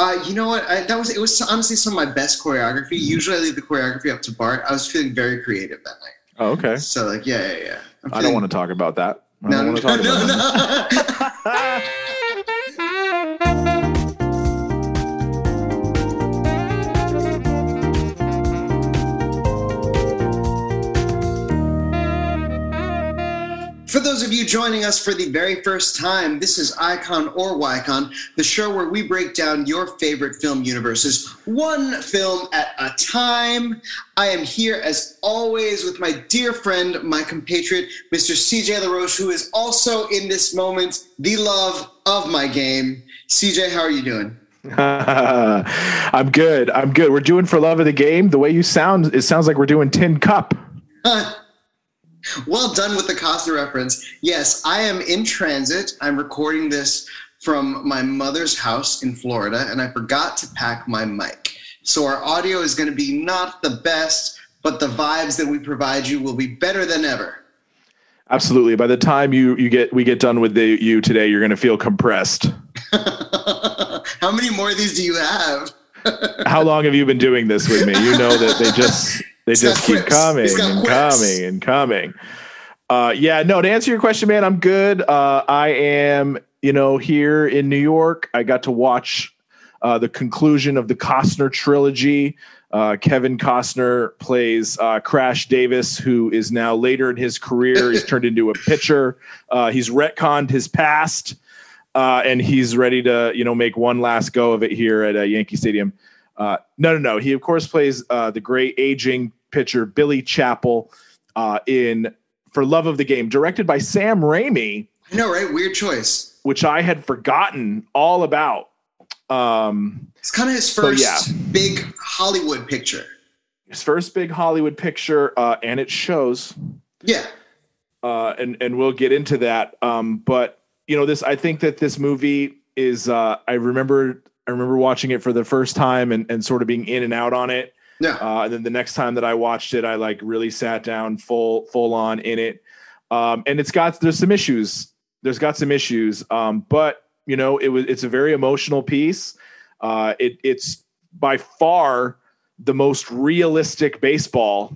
Uh, you know what? I, that was it. Was honestly some of my best choreography. Usually, I leave the choreography up to Bart. I was feeling very creative that night. Oh, okay. So like, yeah, yeah, yeah. I'm I don't want to talk about that. I No, don't no, want to talk no, For those of you joining us for the very first time, this is Icon or Wycon, the show where we break down your favorite film universes, one film at a time. I am here as always with my dear friend, my compatriot, Mr. CJ LaRoche, who is also in this moment the love of my game. CJ, how are you doing? I'm good. I'm good. We're doing for love of the game. The way you sound, it sounds like we're doing Tin Cup. Well done with the Costa reference. Yes, I am in transit. I'm recording this from my mother's house in Florida, and I forgot to pack my mic. So our audio is going to be not the best, but the vibes that we provide you will be better than ever. Absolutely. By the time you you get we get done with the you today, you're going to feel compressed. How many more of these do you have? How long have you been doing this with me? You know that they just they He's just keep quips. coming and quips. coming and coming. Uh, yeah, no. To answer your question, man, I'm good. Uh, I am, you know, here in New York. I got to watch uh, the conclusion of the Costner trilogy. Uh, Kevin Costner plays uh, Crash Davis, who is now later in his career. He's turned into a pitcher. Uh, he's retconned his past, uh, and he's ready to, you know, make one last go of it here at uh, Yankee Stadium. Uh, no, no, no. He of course plays uh, the great aging pitcher Billy Chapel uh, in For Love of the Game, directed by Sam Raimi, I know, right? Weird choice. which I had forgotten all about. Um, It's kind of his first yeah. big Hollywood picture. his first big Hollywood picture, uh, and it shows. Yeah. uh, and and we'll get into that. Um, but you know, this I think that this movie is. Uh, I remember I remember watching it for the first time and and sort of being in and out on it. Yeah. Uh, and then the next time that I watched it, I like really sat down full full on in it. Um, and it's got there's some issues. There's got some issues. Um, but you know, it was it's a very emotional piece. Uh, it it's by far the most realistic baseball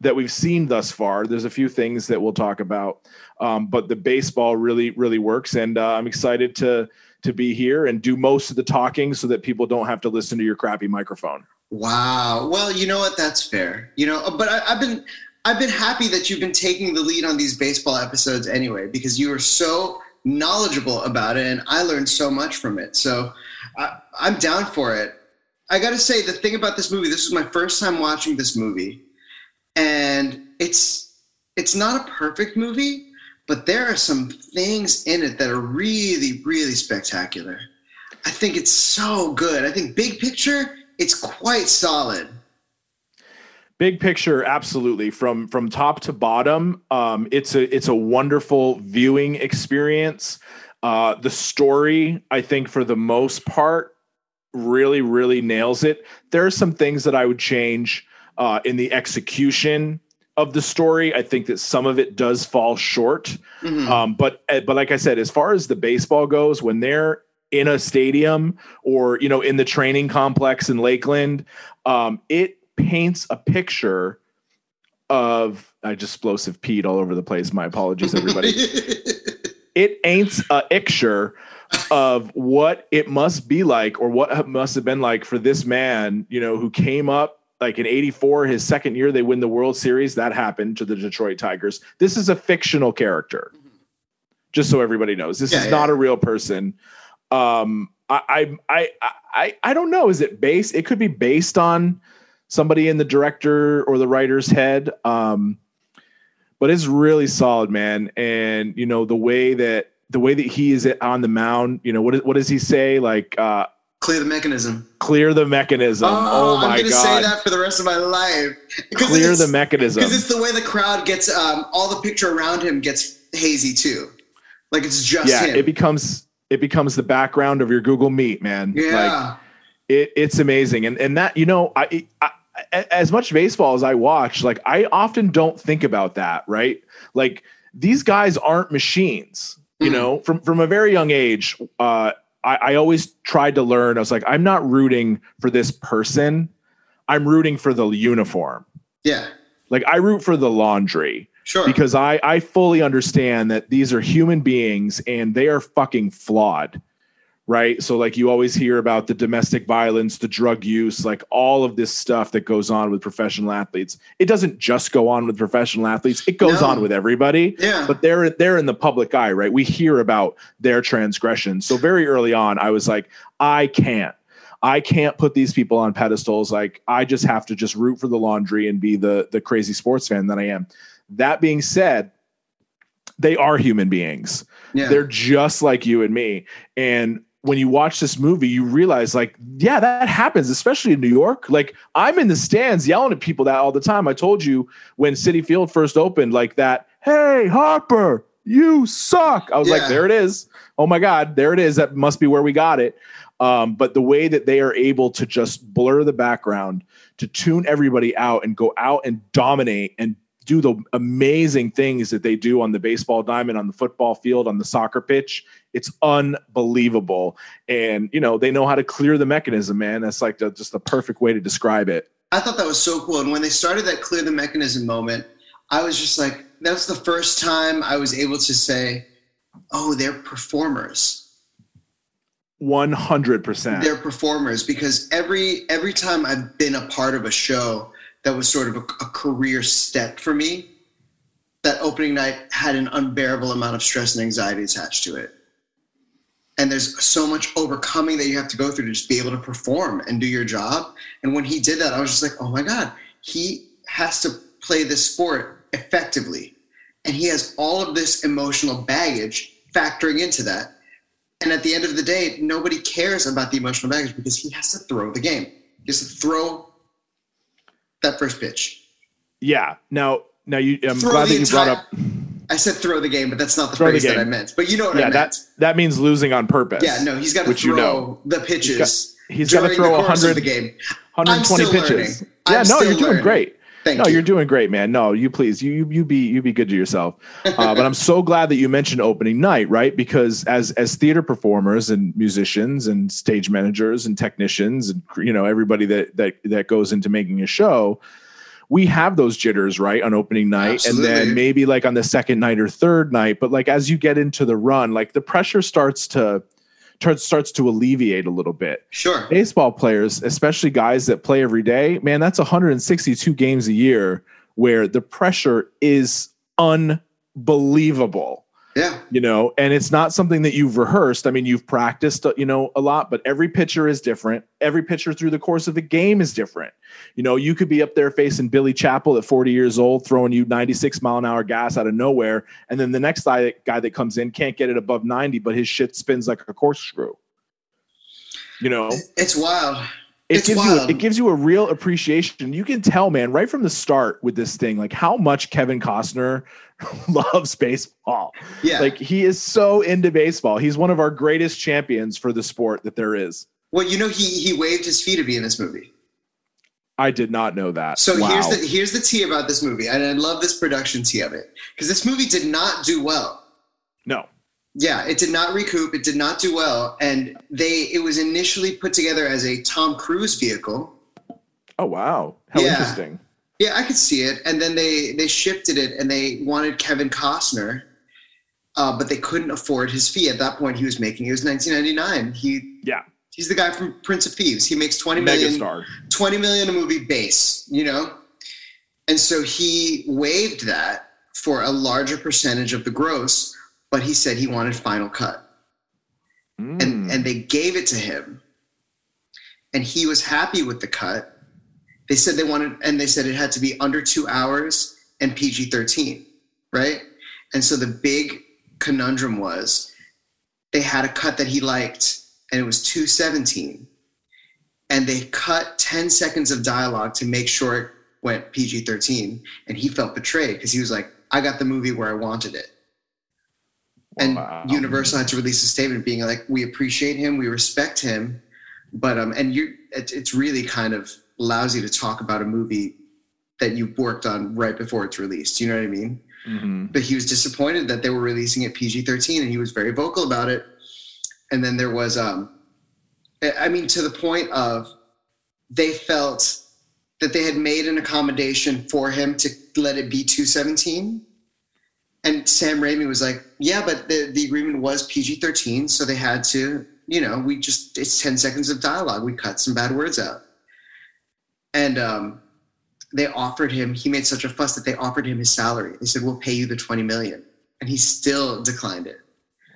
that we've seen thus far. There's a few things that we'll talk about, um, but the baseball really, really works, and uh, I'm excited to to be here and do most of the talking so that people don't have to listen to your crappy microphone. Wow. Well, you know what? That's fair. You know, uh, but I, I've been I've been happy that you've been taking the lead on these baseball episodes anyway, because you are so knowledgeable about it, and I learned so much from it. So I, I'm down for it. I got to say, the thing about this movie, this was my first time watching this movie, and it's it's not a perfect movie, but there are some things in it that are really, really spectacular. I think it's so good. I think big picture, it's quite solid. Big picture, absolutely from from top to bottom. Um, it's a it's a wonderful viewing experience. Uh, the story, I think, for the most part, really really nails it. There are some things that I would change uh, in the execution of the story. I think that some of it does fall short. Mhm. Um, but uh, but like I said, as far as the baseball goes, when they're in a stadium or you know in the training complex in Lakeland, um, it paints a picture of I just explosive peed all over the place. My apologies, everybody. it ain't a picture of what it must be like or what it must have been like for this man, you know, who came up like in 84, his second year, they win the World Series. That happened to the Detroit Tigers. This is a fictional character, just so everybody knows. This Yeah, is yeah. not a real person. Um, I, I, I, I, I don't know. Is it based? It could be based on somebody in the director or the writer's head. Um, but it's really solid, man. And you know the way that the way that he is on the mound. You know what? What does he say? Like uh, Clear the mechanism. clear the mechanism. Oh, my I'm gonna god! say that for the rest of my life. clear the mechanism. Because it's the way the crowd gets, um, all the picture around him gets hazy too. Like it's just yeah, him. it becomes it becomes the background of your Google Meet, man. Like yeah. it, it's amazing, and and that you know, I, I as much baseball as I watch, like I often don't think about that, right? Like these guys aren't machines, you Mhm. know. From from a very young age, uh, I, I always tried to learn. I was like, I'm not rooting for this person. I'm rooting for the uniform. Yeah. Like I root for the laundry. Sure. Because I, I fully understand that these are human beings and they are fucking flawed right? So like you always hear about the domestic violence, the drug use, like all of this stuff that goes on with professional athletes. It doesn't just go on with professional athletes. It goes no. on with everybody. Yeah. But they're they're in the public eye, right? We hear about their transgressions. So very early on I was like I can't. I can't put these people on pedestals. Like I just have to just root for the laundry and be the the crazy sports fan that I am. That being said, they are human beings. Yeah. They're just like you and me. And when you watch this movie, you realize, like, yeah, that happens, especially in New York. Like, I'm in the stands yelling at people that all the time. I told you when Citi Field first opened, like that, hey, Harper, you suck. I was yeah. like, there it is. Oh my God, there it is. That must be where we got it. Um, but the way that they are able to just blur the background, to tune everybody out and go out and dominate and do the amazing things that they do on the baseball diamond, on the football field, on the soccer pitch. It's unbelievable. And, you know, they know how to clear the mechanism, man. That's like the, just the perfect way to describe it. I thought that was so cool. And when they started that clear the mechanism moment, I was just like, that was the first time I was able to say, oh, they're performers. 100%. They're performers because every every time I've been a part of a show that was sort of a, a career step for me. That opening night had an unbearable amount of stress and anxiety attached to it. And there's so much overcoming that you have to go through to just be able to perform and do your job. And when he did that, I was just like, oh my God, he has to play this sport effectively. And he has all of this emotional baggage factoring into that. And at the end of the day, nobody cares about the emotional baggage because he has to throw the game. He has to throw that first pitch. Yeah. Now, now you. I'm throw glad that you entire, brought up. I said throw the game, but that's not the throw phrase the that I meant. But you know what yeah, I meant. That that means losing on purpose. Yeah. No, he's got to throw you know. the pitches. He's got to throw 100 the game. 120 pitches. Learning. Yeah. I'm no, you're doing learning. great. Thank no, you. are doing great, man. No, you please, you you, you be you be good to yourself. Uh, but I'm so glad that you mentioned opening night, right? Because as as theater performers and musicians and stage managers and technicians and you know everybody that that that goes into making a show, we have those jitters, right, on opening night, Absolutely. and then maybe like on the second night or third night. But like as you get into the run, like the pressure starts to starts to alleviate a little bit. Sure. Baseball players, especially guys that play every day, man, that's 162 games a year where the pressure is unbelievable. Yeah. You know, and it's not something that you've rehearsed. I mean, you've practiced, uh, you know, a lot, but every pitcher is different. Every pitcher through the course of the game is different. You know, you could be up there facing Billy Chapel at 40 years old, throwing you 96 mile an hour gas out of nowhere. And then the next guy, guy that comes in can't get it above 90, but his shit spins like a corkscrew. You know, it's wild. It it's gives wild. you it gives you a real appreciation. You can tell, man, right from the start with this thing, like how much Kevin Costner loves baseball. Yeah. Like he is so into baseball. He's one of our greatest champions for the sport that there is. Well, you know, he he waved his fee to be in this movie. I did not know that. So wow. here's the here's the tea about this movie, and I love this production tea of it because this movie did not do well. No. Yeah, it did not recoup. It did not do well, and they it was initially put together as a Tom Cruise vehicle. Oh wow! How yeah. interesting. Yeah, I could see it. And then they they shifted it, and they wanted Kevin Costner, uh, but they couldn't afford his fee at that point. He was making it was 1999. He yeah. He's the guy from Prince of Thieves. He makes 20 million, Megastar. 20 million a movie base, you know? And so he waived that for a larger percentage of the gross, but he said he wanted final cut. Mm. And and they gave it to him. And he was happy with the cut they said they wanted, and they said it had to be under two hours and PG 13, right? And so the big conundrum was they had a cut that he liked, and it was 217. And they cut 10 seconds of dialogue to make sure it went PG 13. And he felt betrayed because he was like, I got the movie where I wanted it. And wow. Universal had to release a statement being like, we appreciate him, we respect him, but um, and you, it, it's really kind of lousy to talk about a movie that you worked on right before it's released. You know what I mean? Mm-hmm. But he was disappointed that they were releasing it PG 13 and he was very vocal about it. and then there was um, I mean, to the point of they felt that they had made an accommodation for him to let it be 217. And Sam Raimi was like, yeah, but the, the agreement was PG 13. So they had to, you know, we just, it's 10 seconds of dialogue. We cut some bad words out. And um, they offered him, he made such a fuss that they offered him his salary. They said, we'll pay you the 20 million. And he still declined it.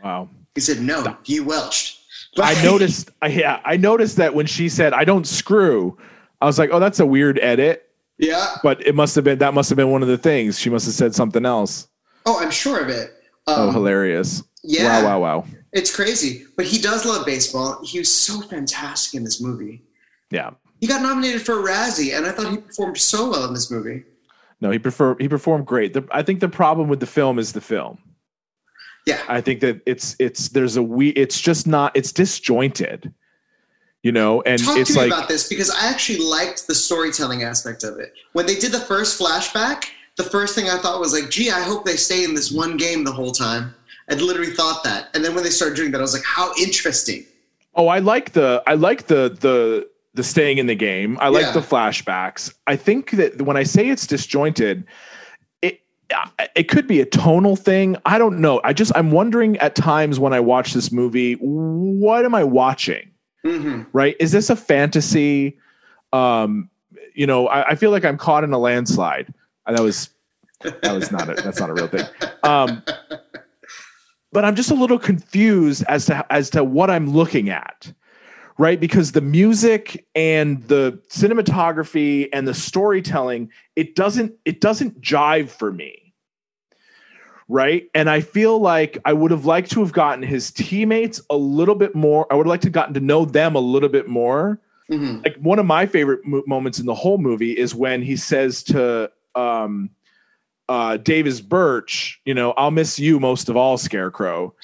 Wow. He said, no, you welched. I noticed, I, yeah, I noticed that when she said, I don't screw, I was like, oh, that's a weird edit. Yeah. But it must have been, that must have been one of the things. She must have said something else. Oh, I'm sure of it. Um, oh, hilarious. Yeah. Wow, wow, wow. It's crazy. But he does love baseball. He was so fantastic in this movie. Yeah. He got nominated for a Razzie, and I thought he performed so well in this movie. No, he prefer he performed great. The, I think the problem with the film is the film. Yeah. I think that it's it's there's a we it's just not it's disjointed. You know, and Talk it's to me like about this because I actually liked the storytelling aspect of it. When they did the first flashback, the first thing I thought was like, gee, I hope they stay in this one game the whole time. I literally thought that. And then when they started doing that, I was like, how interesting. Oh, I like the I like the the the staying in the game. I like Yeah. the flashbacks. I think that when I say it's disjointed, it it could be a tonal thing. I don't know. I just I'm wondering at times when I watch this movie, what am I watching? hmm Right? Is this a fantasy? Um, you know, I, I feel like I'm caught in a landslide. Uh, That was that was not a that's not a real thing. Um, but I'm just a little confused as to as to what I'm looking at, right? Because the music and the cinematography and the storytelling it doesn't it doesn't jive for me, right? And I feel like I would have liked to have gotten his teammates a little bit more. I would have liked to have gotten to know them a little bit more hmm like one of my favorite mo- moments in the whole movie is when he says to um uh Davis Birch, you know, I'll miss you most of all, Scarecrow,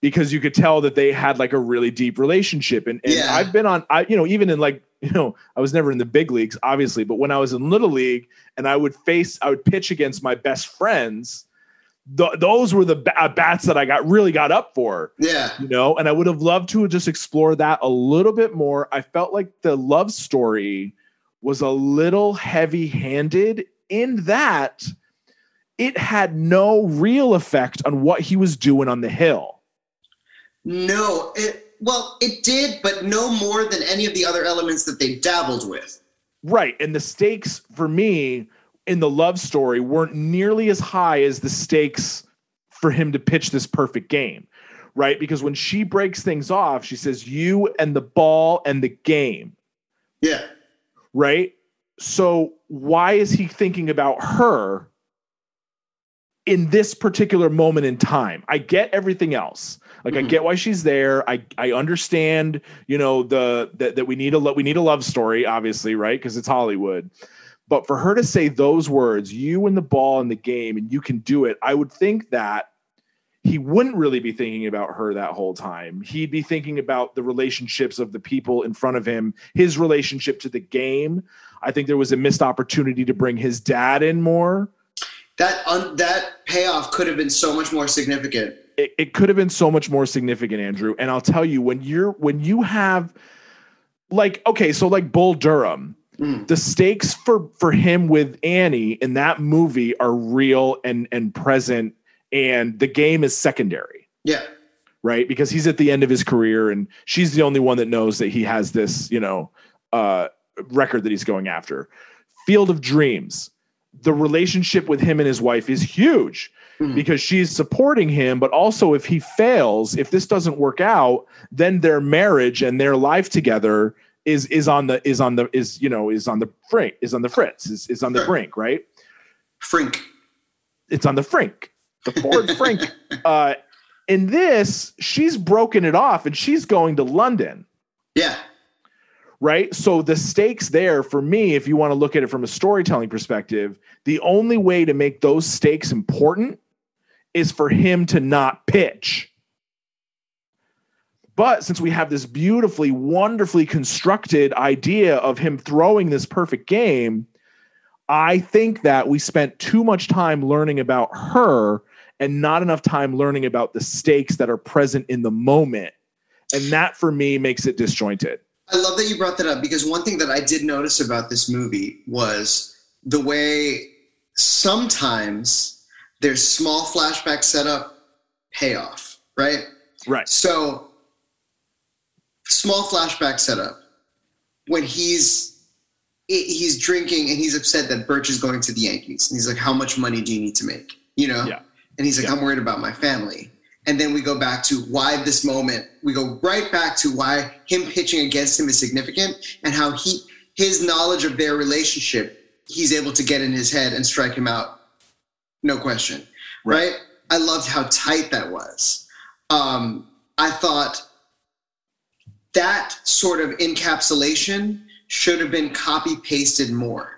because you could tell that they had like a really deep relationship. And, and Yeah. I've been on I you know, even in like, you know, I was never in the big leagues, obviously, but when I was in little league and I would face I would pitch against my best friends, th- those were the ba- bats that I got really got up for Yeah. you know and i would have loved to just explore that a little bit more i felt like the love story was a little heavy handed in that it had no real effect on what he was doing on the hill No, it, well, it did, but no more than any of the other elements that they dabbled with. right and the stakes for me in the love story weren't nearly as high as the stakes for him to pitch this perfect game right because when she breaks things off she says you and the ball and the game Yeah. right? So why is he thinking about her in this particular moment in time? I get everything else. Like I Mhm. get why she's there. I I understand, you know, the that, that we need a lo- we need a love story, obviously, right? Because it's Hollywood. But for her to say those words, you and the ball in the game, and you can do it, I would think that he wouldn't really be thinking about her that whole time. He'd be thinking about the relationships of the people in front of him, his relationship to the game. I think there was a missed opportunity to bring his dad in more. That un, that payoff could have been so much more significant. It, it could have been so much more significant, Andrew. And I'll tell you, when you're when you have like okay, so like Bull Durham, Mm. the stakes for for him with Annie in that movie are real and and present, and the game is secondary. Yeah. right? Because he's at the end of his career and she's the only one that knows that he has this, you know, uh, record that he's going after. Field of Dreams. The relationship with him and his wife is huge Mhm. because she's supporting him, but also if he fails, if this doesn't work out, then their marriage and their life together is is on the is on the is you know is on the brink is on the fritz is, is on the Sure. brink right Frink. it's on the frink the ford frink uh in this she's broken it off and she's going to london Yeah. Right? So the stakes there for me if you want to look at it from a storytelling perspective the only way to make those stakes important is for him to not pitch. But since we have this beautifully wonderfully constructed idea of him throwing this perfect game i think that we spent too much time learning about her and not enough time learning about the stakes that are present in the moment. And that for me makes it disjointed. I love that you brought that up because one thing that I did notice about this movie was the way sometimes there's small flashback setup payoff, right? Right. So small flashback setup when he's he's drinking and he's upset that Birch is going to the Yankees. And he's like, How much money do you need to make? You know? Yeah. And he's like, Yeah. I'm worried about my family. And then we go back to why this moment, we go right back to why him pitching against him is significant and how he his knowledge of their relationship, he's able to get in his head and strike him out. No question. Right. Right? I loved how tight that was. Um, I thought that sort of encapsulation should have been copy pasted more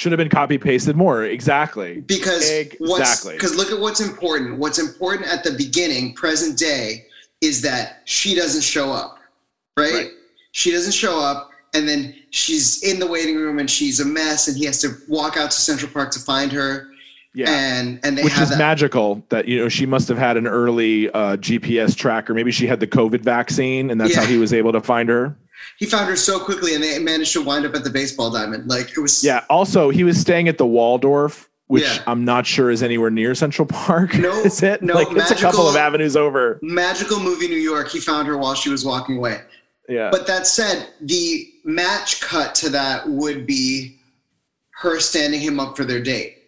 Should have been copy pasted more. Exactly. because Exactly. because look at what's important. What's important at the beginning, present day, is that she doesn't show up, right? Right. She doesn't show up, and then she's in the waiting room and she's a mess, and he has to walk out to Central Park to find her, Yeah. and and they Which have is that. magical that you know she must have had an early uh, GPS tracker. Maybe she had the COVID vaccine, and that's Yeah. how he was able to find her. He found her so quickly, and they managed to wind up at the baseball diamond. Like it was Yeah. Also, he was staying at the Waldorf, which Yeah. I'm not sure is anywhere near Central Park. No, is it? no, like it's a couple of avenues over. magical movie New York. He found her while she was walking away. Yeah. But that said, the match cut to that would be her standing him up for their date.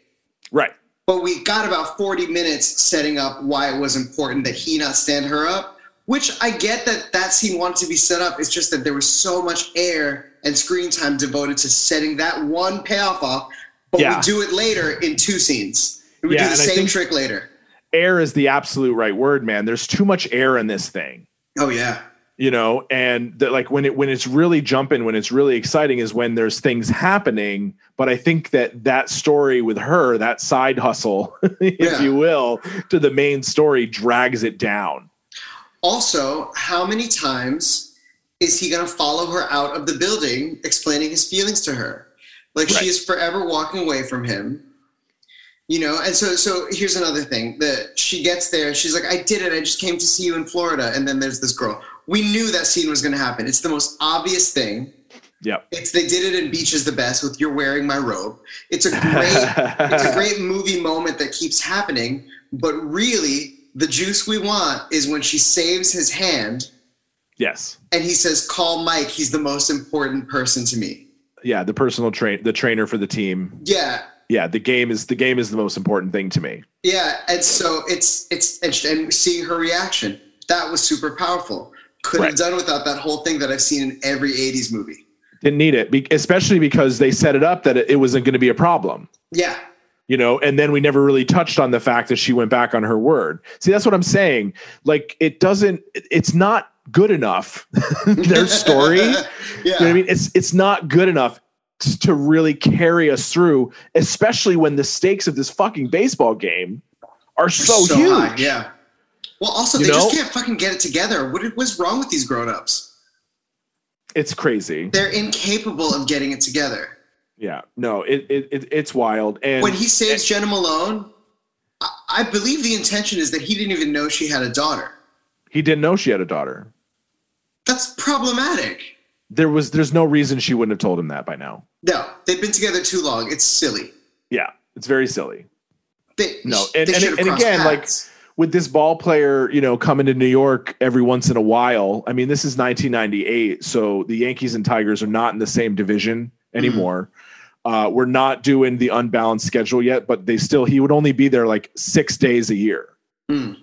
right. But we got about 40 minutes setting up why it was important that he not stand her up, which I get that that scene wanted to be set up. It's just that there was so much air and screen time devoted to setting that one payoff off. But Yeah. we do it later in two scenes. We Yeah, do the same trick later. Air is the absolute right word, man. There's too much air in this thing. Oh, yeah. you know and that like when it when it's really jumping when it's really exciting is when there's things happening but i think that that story with her that side hustle if Yeah. you will to the main story drags it down Also, how many times is he going to follow her out of the building explaining his feelings to her? Like Right. she is forever walking away from him. You know, and so so here's another thing that she gets there, she's like, I did it, I just came to see you in Florida. And then there's this girl. We knew that scene was gonna happen. It's the most obvious thing. yep It's they did it in Beach is the Best with You're Wearing My Robe. It's a great it's a great movie moment that keeps happening, but really the juice we want is when she saves his hand yes and he says, "Call Mike. He's the most important person to me." yeah the personal train the trainer for the team Yeah, yeah the game is the game is the most important thing to me yeah. And so it's it's and, seeing her reaction that was super powerful. Could Right. have done without that whole thing that I've seen in every '80s movie. didn't need it especially because they set it up that it wasn't going to be a problem Yeah, you know and then we never really touched on the fact that she went back on her word see that's what i'm saying like it doesn't it's not good enough their story yeah. you know what i mean it's it's not good enough to really carry us through especially when the stakes of this fucking baseball game are so, huge high, Yeah. Well, also You they just can't fucking get it together. What what's wrong with these grown-ups? it's crazy They're incapable of getting it together. Yeah no it, it, it it's wild and when he saves Jena Malone, I, believe the intention is that he didn't even know she had a daughter. he didn't know she had a daughter That's problematic. there was there's no reason she wouldn't have told him that by now No, they've been together too long. It's silly. yeah it's very silly They, No, and- and- and crossed again, like, with this ball player, you know, coming to New York every once in a while. I mean, this is 1998, so the Yankees and Tigers are not in the same division mm-hmm. anymore. Uh, we're not doing the unbalanced schedule yet, but they still he would only be there like six days a year. Mm.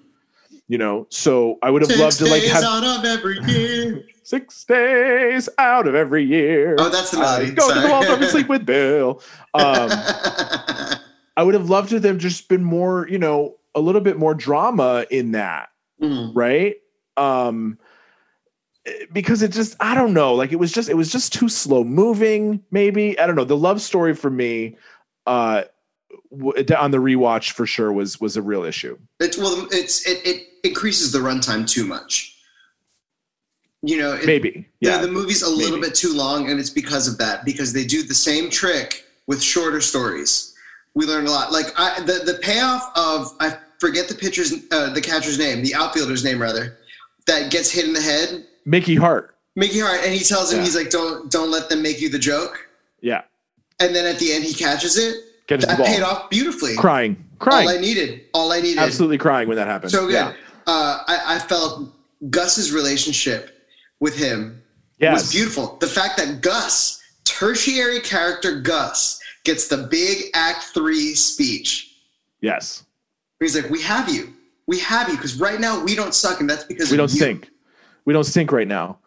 You know, so I would have Six loved to like days have out of every year. six days out of every year. Oh, that's the melody. go to the. Waldorf and sleep with Bill. Um, I would have loved to have just been more, you know, a little bit more drama in that. Mm. right um because it just i don't know like it was just it was just too slow moving maybe i don't know the love story for me uh w- on the rewatch for sure was was a real issue It's well, it's it, it increases the runtime too much. You know, it, maybe yeah. yeah the movie's a little maybe. bit too long, and it's because of that. Because they do the same trick with shorter stories. We learned a lot. Like I, the the payoff of I forget the pitcher's uh, the catcher's name, the outfielder's name rather, that gets hit in the head. Mickey Hart. Mickey Hart, and he tells him Yeah. he's like, "Don't don't let them make you the joke." Yeah. And then at the end, he catches it. Catches the that ball. paid off beautifully. Crying. Crying. All I needed. All I needed. Absolutely crying when that happened. So good. Yeah. Uh, I, I felt Gus's relationship with him Yes. was beautiful. The fact that Gus, tertiary character Gus, gets the big Act Three speech. Yes. He's like, "We have you. We have you because right now we don't suck, and that's because we don't you." stink. We don't stink right now.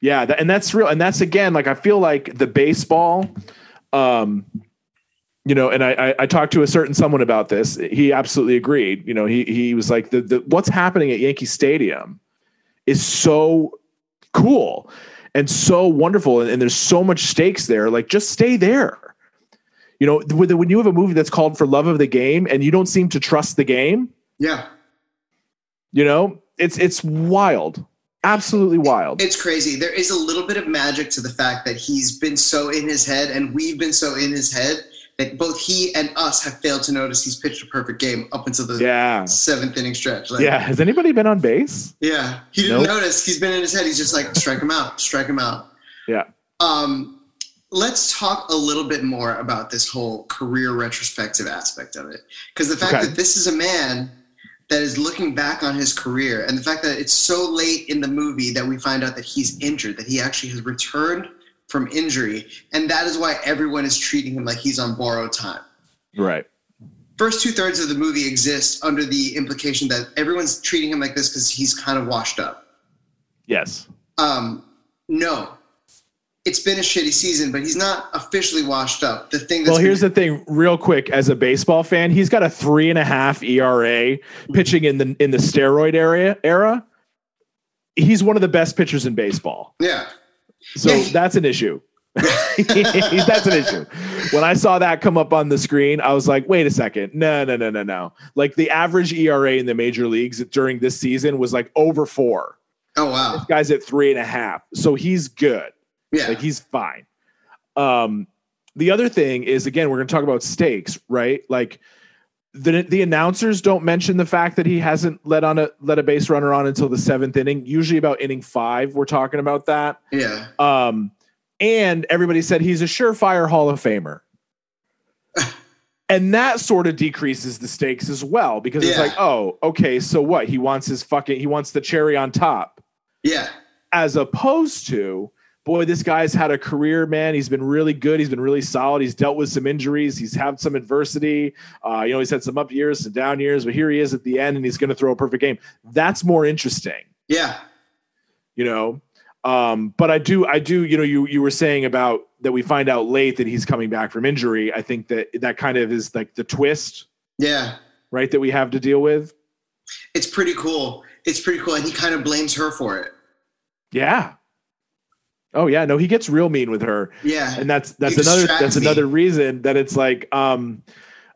Yeah, that, and that's real. And that's again, like I feel like the baseball, um, you know, and I, I I talked to a certain someone about this. He absolutely agreed. You know, he he was like the, the what's happening at Yankee Stadium is so cool and so wonderful, and, and there's so much stakes there. Like, just stay there. You know, with- when you have a movie that's called for love of the game and you don't seem to trust the game, Yeah, you know, it's it's wild, absolutely wild. it's crazy. There is a little bit of magic to the fact that he's been so in his head, and we've been so in his head that both he and us have failed to notice he's pitched a perfect game up until the yeah, seventh inning stretch. Like, yeah. Has anybody been on base? Yeah, he didn't Nope. notice. He's been in his head. He's just like, strike him out, strike him out. Yeah. Um, let's talk a little bit more about this whole career retrospective aspect of it, because the fact Okay. that this is a man that is looking back on his career, and the fact that it's so late in the movie that we find out that he's injured, that he actually has returned from injury, and that is why everyone is treating him like he's on borrowed time Right. first two thirds of the movie exists under the implication that everyone's treating him like this because he's kind of washed up. Yes. Um, no, it's been a shitty season, but he's not officially washed up. The thing that's Well, here's been- the thing, real quick. As a baseball fan, he's got a three and a half ERA pitching in the in the steroid area era. He's one of the best pitchers in baseball. yeah, So Yeah, he- that's an issue. that's an issue. When I saw that come up on the screen, I was like, wait a second. No, no, no, no, no. Like the average ERA in the major leagues during this season was like over four. oh wow, This guy's at three and a half. So he's good. Yeah, Like he's fine. Um, the other thing is again, we're going to talk about stakes, right? Like the the announcers don't mention the fact that he hasn't let on a let a base runner on until the seventh inning. Usually about inning five, we're talking about that. yeah, Um, and everybody said he's a surefire Hall of Famer. and that sort of decreases the stakes as well because it's like, oh, okay, so what? He wants his fucking he wants the cherry on top yeah, as opposed to boy this guy's had a career man. He's been really good. He's been really solid. He's dealt with some injuries. He's had some adversity. Uh, you know he's had some up years some down years but here he is at the end and he's going to throw a perfect game. That's more interesting. Yeah, you know? Um, but i do i do you know you you were saying about that we find out late that he's coming back from injury. I think that that kind of is like the twist. Yeah. right that we have to deal with. It's pretty cool. It's pretty cool, and he kind of blames her for it. yeah oh yeah no he gets real mean with her Yeah, and that's that's another that's me. another reason that it's like um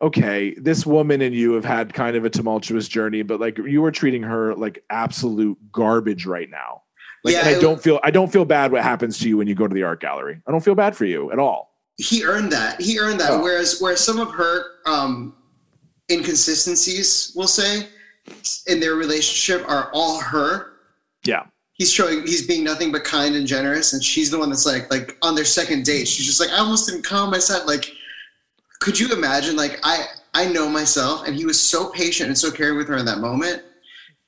okay this woman and you have had kind of a tumultuous journey but like you are treating her like absolute garbage right now like Yeah, and i don't feel i don't feel bad what happens to you when you go to the art gallery i don't feel bad for you at all he earned that. He earned that. Oh. Whereas, whereas some of her um, inconsistencies, we'll say, in their relationship are all her. yeah he's showing he's being nothing but kind and generous and she's the one that's like like on their second date she's just like i almost didn't come i said like could you imagine like i i know myself and he was so patient and so caring with her in that moment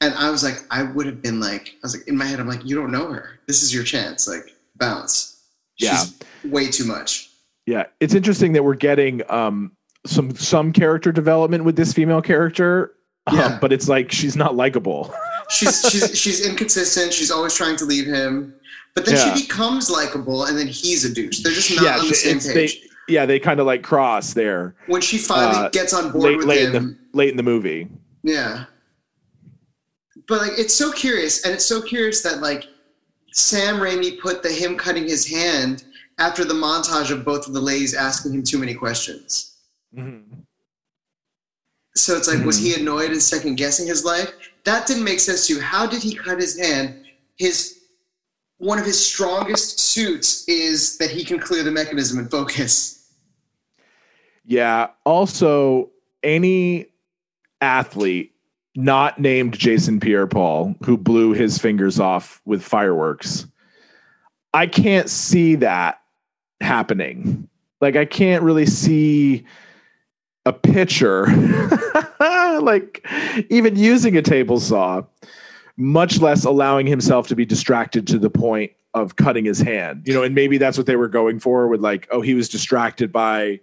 and i was like i would have been like i was like in my head i'm like you don't know her. This is your chance like bounce. She's way too much. Yeah. It's interesting that we're getting um some some character development with this female character Yeah. um, but it's like she's not likable she's she's she's inconsistent she's always trying to leave him but then Yeah. she becomes likable and then he's a douche they're just not yeah on the same page they yeah they kind of like cross there when she finally uh, gets on board late with late in him the late in the movie Yeah. But like it's so curious, and it's so curious that like Sam Raimi put the him cutting his hand after the montage of both of the ladies asking him too many questions. So it's like, was he annoyed and second guessing his life? That didn't make sense to you. How did he cut his hand? His one of his strongest suits is that he can clear the mechanism and focus. Yeah. Also, any athlete not named Jason Pierre Paul, who blew his fingers off with fireworks. I can't see that happening. Like I can't really see a pitcher like even using a table saw, much less allowing himself to be distracted to the point of cutting his hand. You know, and maybe that's what they were going for with like, oh, he was distracted by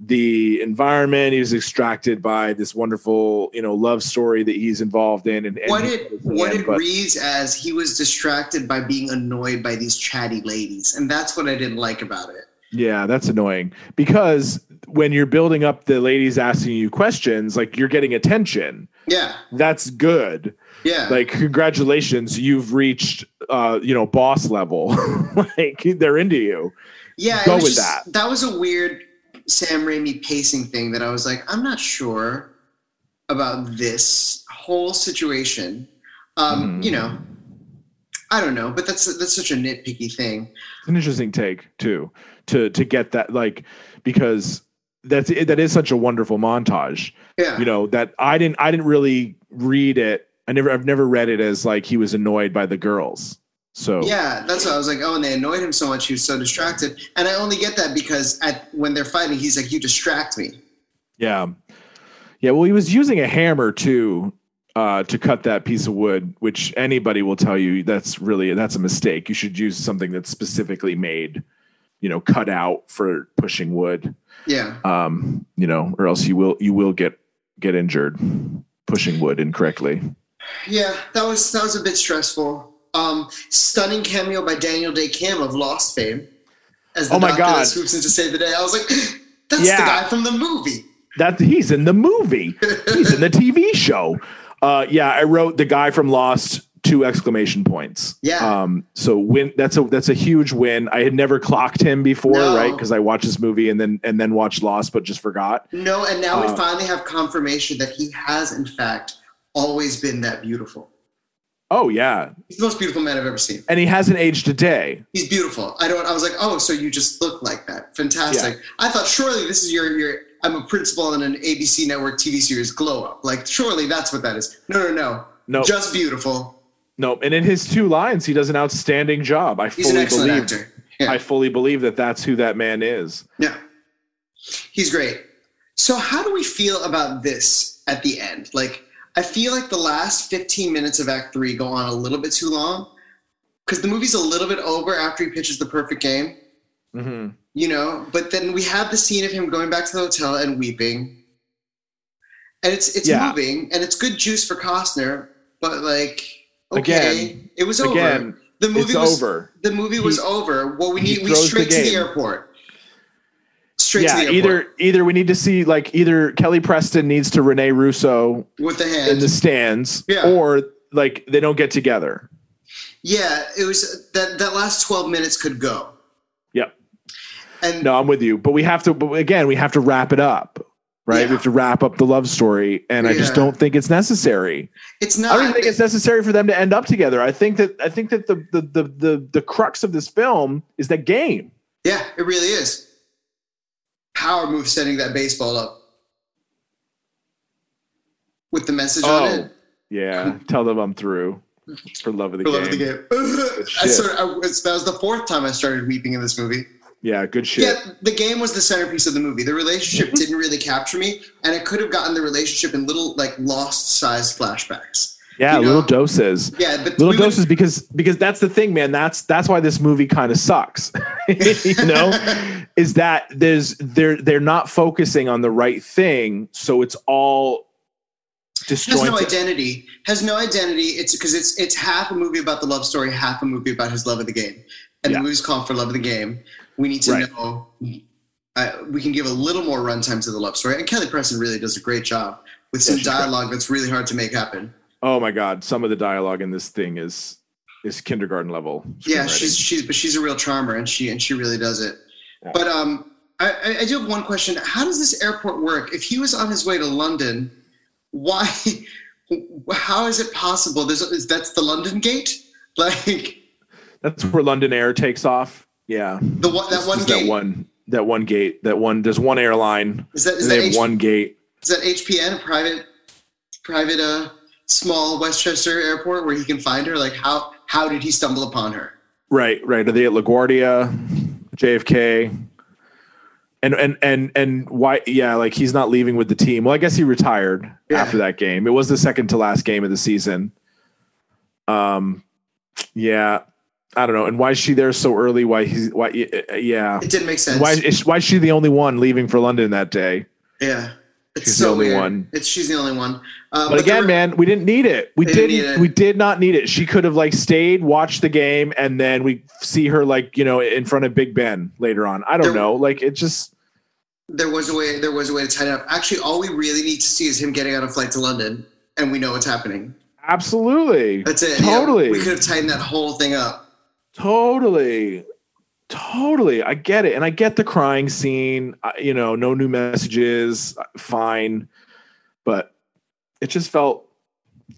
the environment. He was distracted by this wonderful, you know, love story that he's involved in. And, and what it what it but, reads as he was distracted by being annoyed by these chatty ladies, and that's what I didn't like about it. Yeah, that's annoying because when you're building up the ladies asking you questions, like you're getting attention. Yeah, that's good. Yeah, like congratulations, you've reached, uh, you know, boss level. like they're into you. Yeah, go with just, that. That was a weird Sam Raimi pacing thing that I was like, I'm not sure about this whole situation. Um, mm. You know, I don't know, but that's that's such a nitpicky thing. It's an interesting take too to to get that like because that's that is such a wonderful montage. Yeah, you know that I didn't I didn't really read it. I never I've never read it as like he was annoyed by the girls. So yeah, that's what I was like. Oh, and they annoyed him so much, he was so distracted. And I only get that because at when they're fighting, he's like, "You distract me." Yeah, yeah. Well, he was using a hammer too uh, to cut that piece of wood, which anybody will tell you that's really that's a mistake. You should use something that's specifically made, you know, cut out for pushing wood. Yeah. Um, you know, or else you will you will get get injured pushing wood incorrectly. Yeah, that was that was a bit stressful. Um, stunning cameo by Daniel Dae Kim of Lost fame as the oh my doctor God. swoops in to save the day. I was like, that's yeah. the guy from the movie. That he's in the movie. he's in the TV show. Uh, yeah, I wrote the guy from Lost two exclamation points. Yeah. Um, so win that's a that's a huge win. I had never clocked him before, no. right? Because I watched this movie and then and then watched Lost, but just forgot. No, and now uh, we finally have confirmation that he has in fact always been that beautiful. Oh yeah, he's the most beautiful man I've ever seen, and he hasn't aged a day. He's beautiful. I don't. I was like, oh, so you just look like that? Fantastic. Yeah. I thought surely this is your your. I'm a principal in an ABC network TV series, Glow Up. Like surely that's what that is. No, no, no. No, just beautiful. No, and in his two lines, he does an outstanding job. I he's fully believe. Yeah. I fully believe that that's who that man is. Yeah, he's great. So how do we feel about this at the end? Like I feel like the last 15 minutes of Act Three go on a little bit too long because the movie's a little bit over after he pitches the perfect game. Mm-hmm. You know, but then we have the scene of him going back to the hotel and weeping, and it's it's yeah. moving and it's good juice for Costner, but like okay, again, it was over. Again, the movie was over. The movie he, was over. Well, we need we straight to the airport. Straight to the airport. Straight yeah, either either we need to see like either Kelly Preston needs to Rene Russo with the hand in the stands, yeah. or like they don't get together. Yeah, it was that that last twelve minutes could go. Yep. And no, I'm with you, but we have to. But again, we have to wrap it up, right? Yeah. We have to wrap up the love story, and yeah. I just don't think it's necessary. It's not. I don't think it's necessary for them to end up together. I think that I think that the the the the, the crux of this film is that game. Yeah, it really is power move setting that baseball up with the message oh, on it. Oh, yeah, tell them I'm through for love of the for game. Love of the game. I started, I, that was the fourth time I started weeping in this movie. Yeah, good shit. Yeah, the game was the centerpiece of the movie. The relationship mm-hmm. didn't really capture me, and it could have gotten the relationship in little like lost size flashbacks. Yeah, you know? little doses. Yeah, but little doses would, because because that's the thing, man. That's that's why this movie kind of sucks. you know, is that there's they're they're not focusing on the right thing, so it's all disjointed. Has no identity. Has no identity. It's because it's it's half a movie about the love story, half a movie about his love of the game, and yeah. the movie's called for love of the game. We need to right. know. Uh, we can give a little more runtime to the love story, and Kelly Preston really does a great job with some yeah, dialogue that's really hard to make happen. Oh my god, some of the dialogue in this thing is is kindergarten level. Yeah, she's she's but she's a real charmer and she and she really does it. Yeah. But um I, I do have one question. How does this airport work? If he was on his way to London, why how is it possible? There's that's the London gate? Like that's where London Air takes off. Yeah. The one that one gate. That one that one gate. That one there's one airline. Is that is that H- one gate. Is that HPN private private uh small Westchester airport where he can find her? Like how how did he stumble upon her? Right, right. Are they at LaGuardia, JFK? And and and and why? Yeah, like he's not leaving with the team. Well, I guess he retired Yeah. after that game. It was the second to last game of the season. Um, yeah, I don't know. And why is she there so early? Why he's why? Yeah, It didn't make sense. why is why is she the only one leaving for London that day? Yeah. It's She's so the only weird. one. It's she's the only one. Uh, But again, the- man, we didn't need it. We didn't didn't. it. We did not need it. She could have like stayed, watched the game, and then we see her like you know in front of Big Ben later on. I don't There- know. Like it just there was a way. There was a way to tie it up. Actually, all we really need to see is him getting on a flight to London, and we know what's happening. absolutely, That's it. Yeah, Totally. we could have tightened that whole thing up. Totally, totally. I get it, and I get the crying scene. You know, no new messages. Fine, but it just felt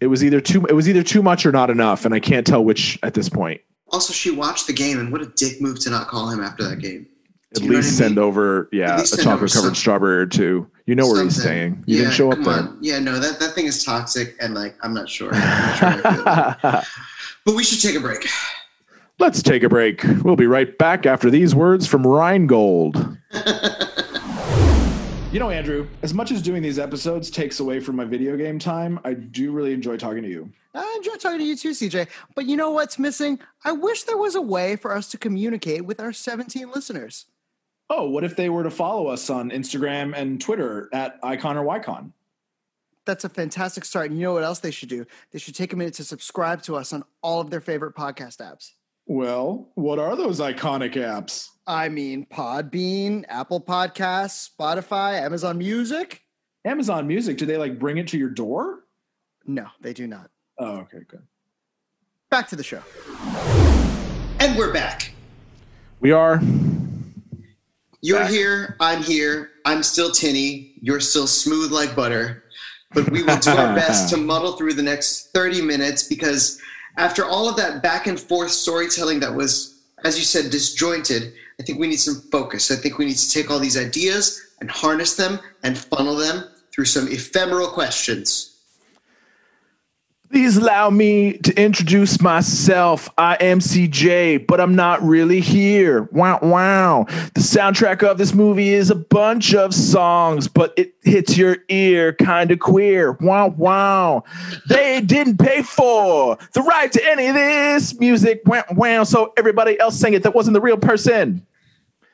it was either too it was either too much or not enough, and I can't tell which at this point. Also, she watched the game, and what a dick move to not call him after that game. At Do you know least I mean? send over, yeah, a send chocolate covered strawberry or two. You know where he's staying. You yeah, didn't show up there. on. Yeah, no, that, that thing is toxic, and like I'm not sure. I'm not sure how I feel about it. But we should take a break. Let's take a break. We'll be right back after these words from Rheingold. You know, Andrew, as much as doing these episodes takes away from my video game time, I do really enjoy talking to you. I enjoy talking to you too, CJ. But you know what's missing? I wish there was a way for us to communicate with our 17 listeners. Oh, what if they were to follow us on Instagram and Twitter at Icon or Ycon? That's a fantastic start. And you know what else they should do? They should take a minute to subscribe to us on all of their favorite podcast apps. Well, what are those iconic apps? I mean, Podbean, Apple Podcasts, Spotify, Amazon Music. Amazon Music, do they like bring it to your door? No, they do not. Oh, okay, good. Back to the show. And we're back. We are. You're Back. here. I'm here. I'm still tinny. You're still smooth like butter. But we will do our best to muddle through the next 30 minutes because after all of that back and forth storytelling that was, as you said, disjointed, I think we need some focus. I think we need to take all these ideas and harness them and funnel them through some ephemeral questions. Please allow me to introduce myself. I am CJ, but I'm not really here. Wow, wow. The soundtrack of this movie is a bunch of songs, but it hits your ear kind of queer. Wow, wow. They didn't pay for the right to any of this music. Wow, wow. So everybody else sang it that wasn't the real person.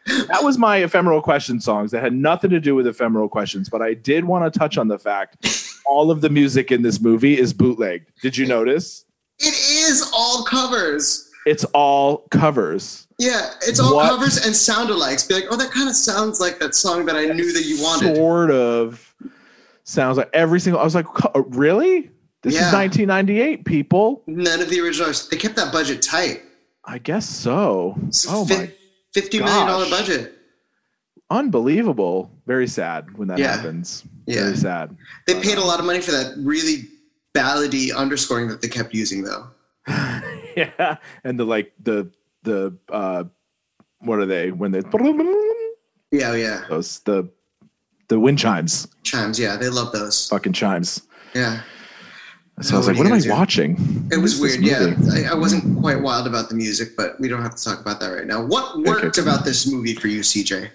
That was my ephemeral question songs that had nothing to do with ephemeral questions, but I did want to touch on the fact all of the music in this movie is bootlegged. Did you notice? It is all covers. It's all covers. Yeah, it's all What? covers and sound alikes. Be like, oh, that kind of sounds like that song that I knew that you wanted. Sort of sounds like every single. I was like, really? This Yeah. is 1998, people. None of the originals. They kept that budget tight. I guess so. It's Oh fi- my, fifty million dollar budget. unbelievable. Very sad when that Yeah. happens. Yeah. Very sad. They paid a lot of money for that really ballady underscoring that they kept using, though. yeah, and the like the the uh, what are they when they Yeah, yeah. those the the wind chimes, Chimes. Yeah, they love those. fucking chimes. Yeah, So I was like, what am I do? watching? it was weird. Yeah. I, I wasn't quite wild about the music, but we don't have to talk about that right now. What worked Okay. about this movie for you, CJ?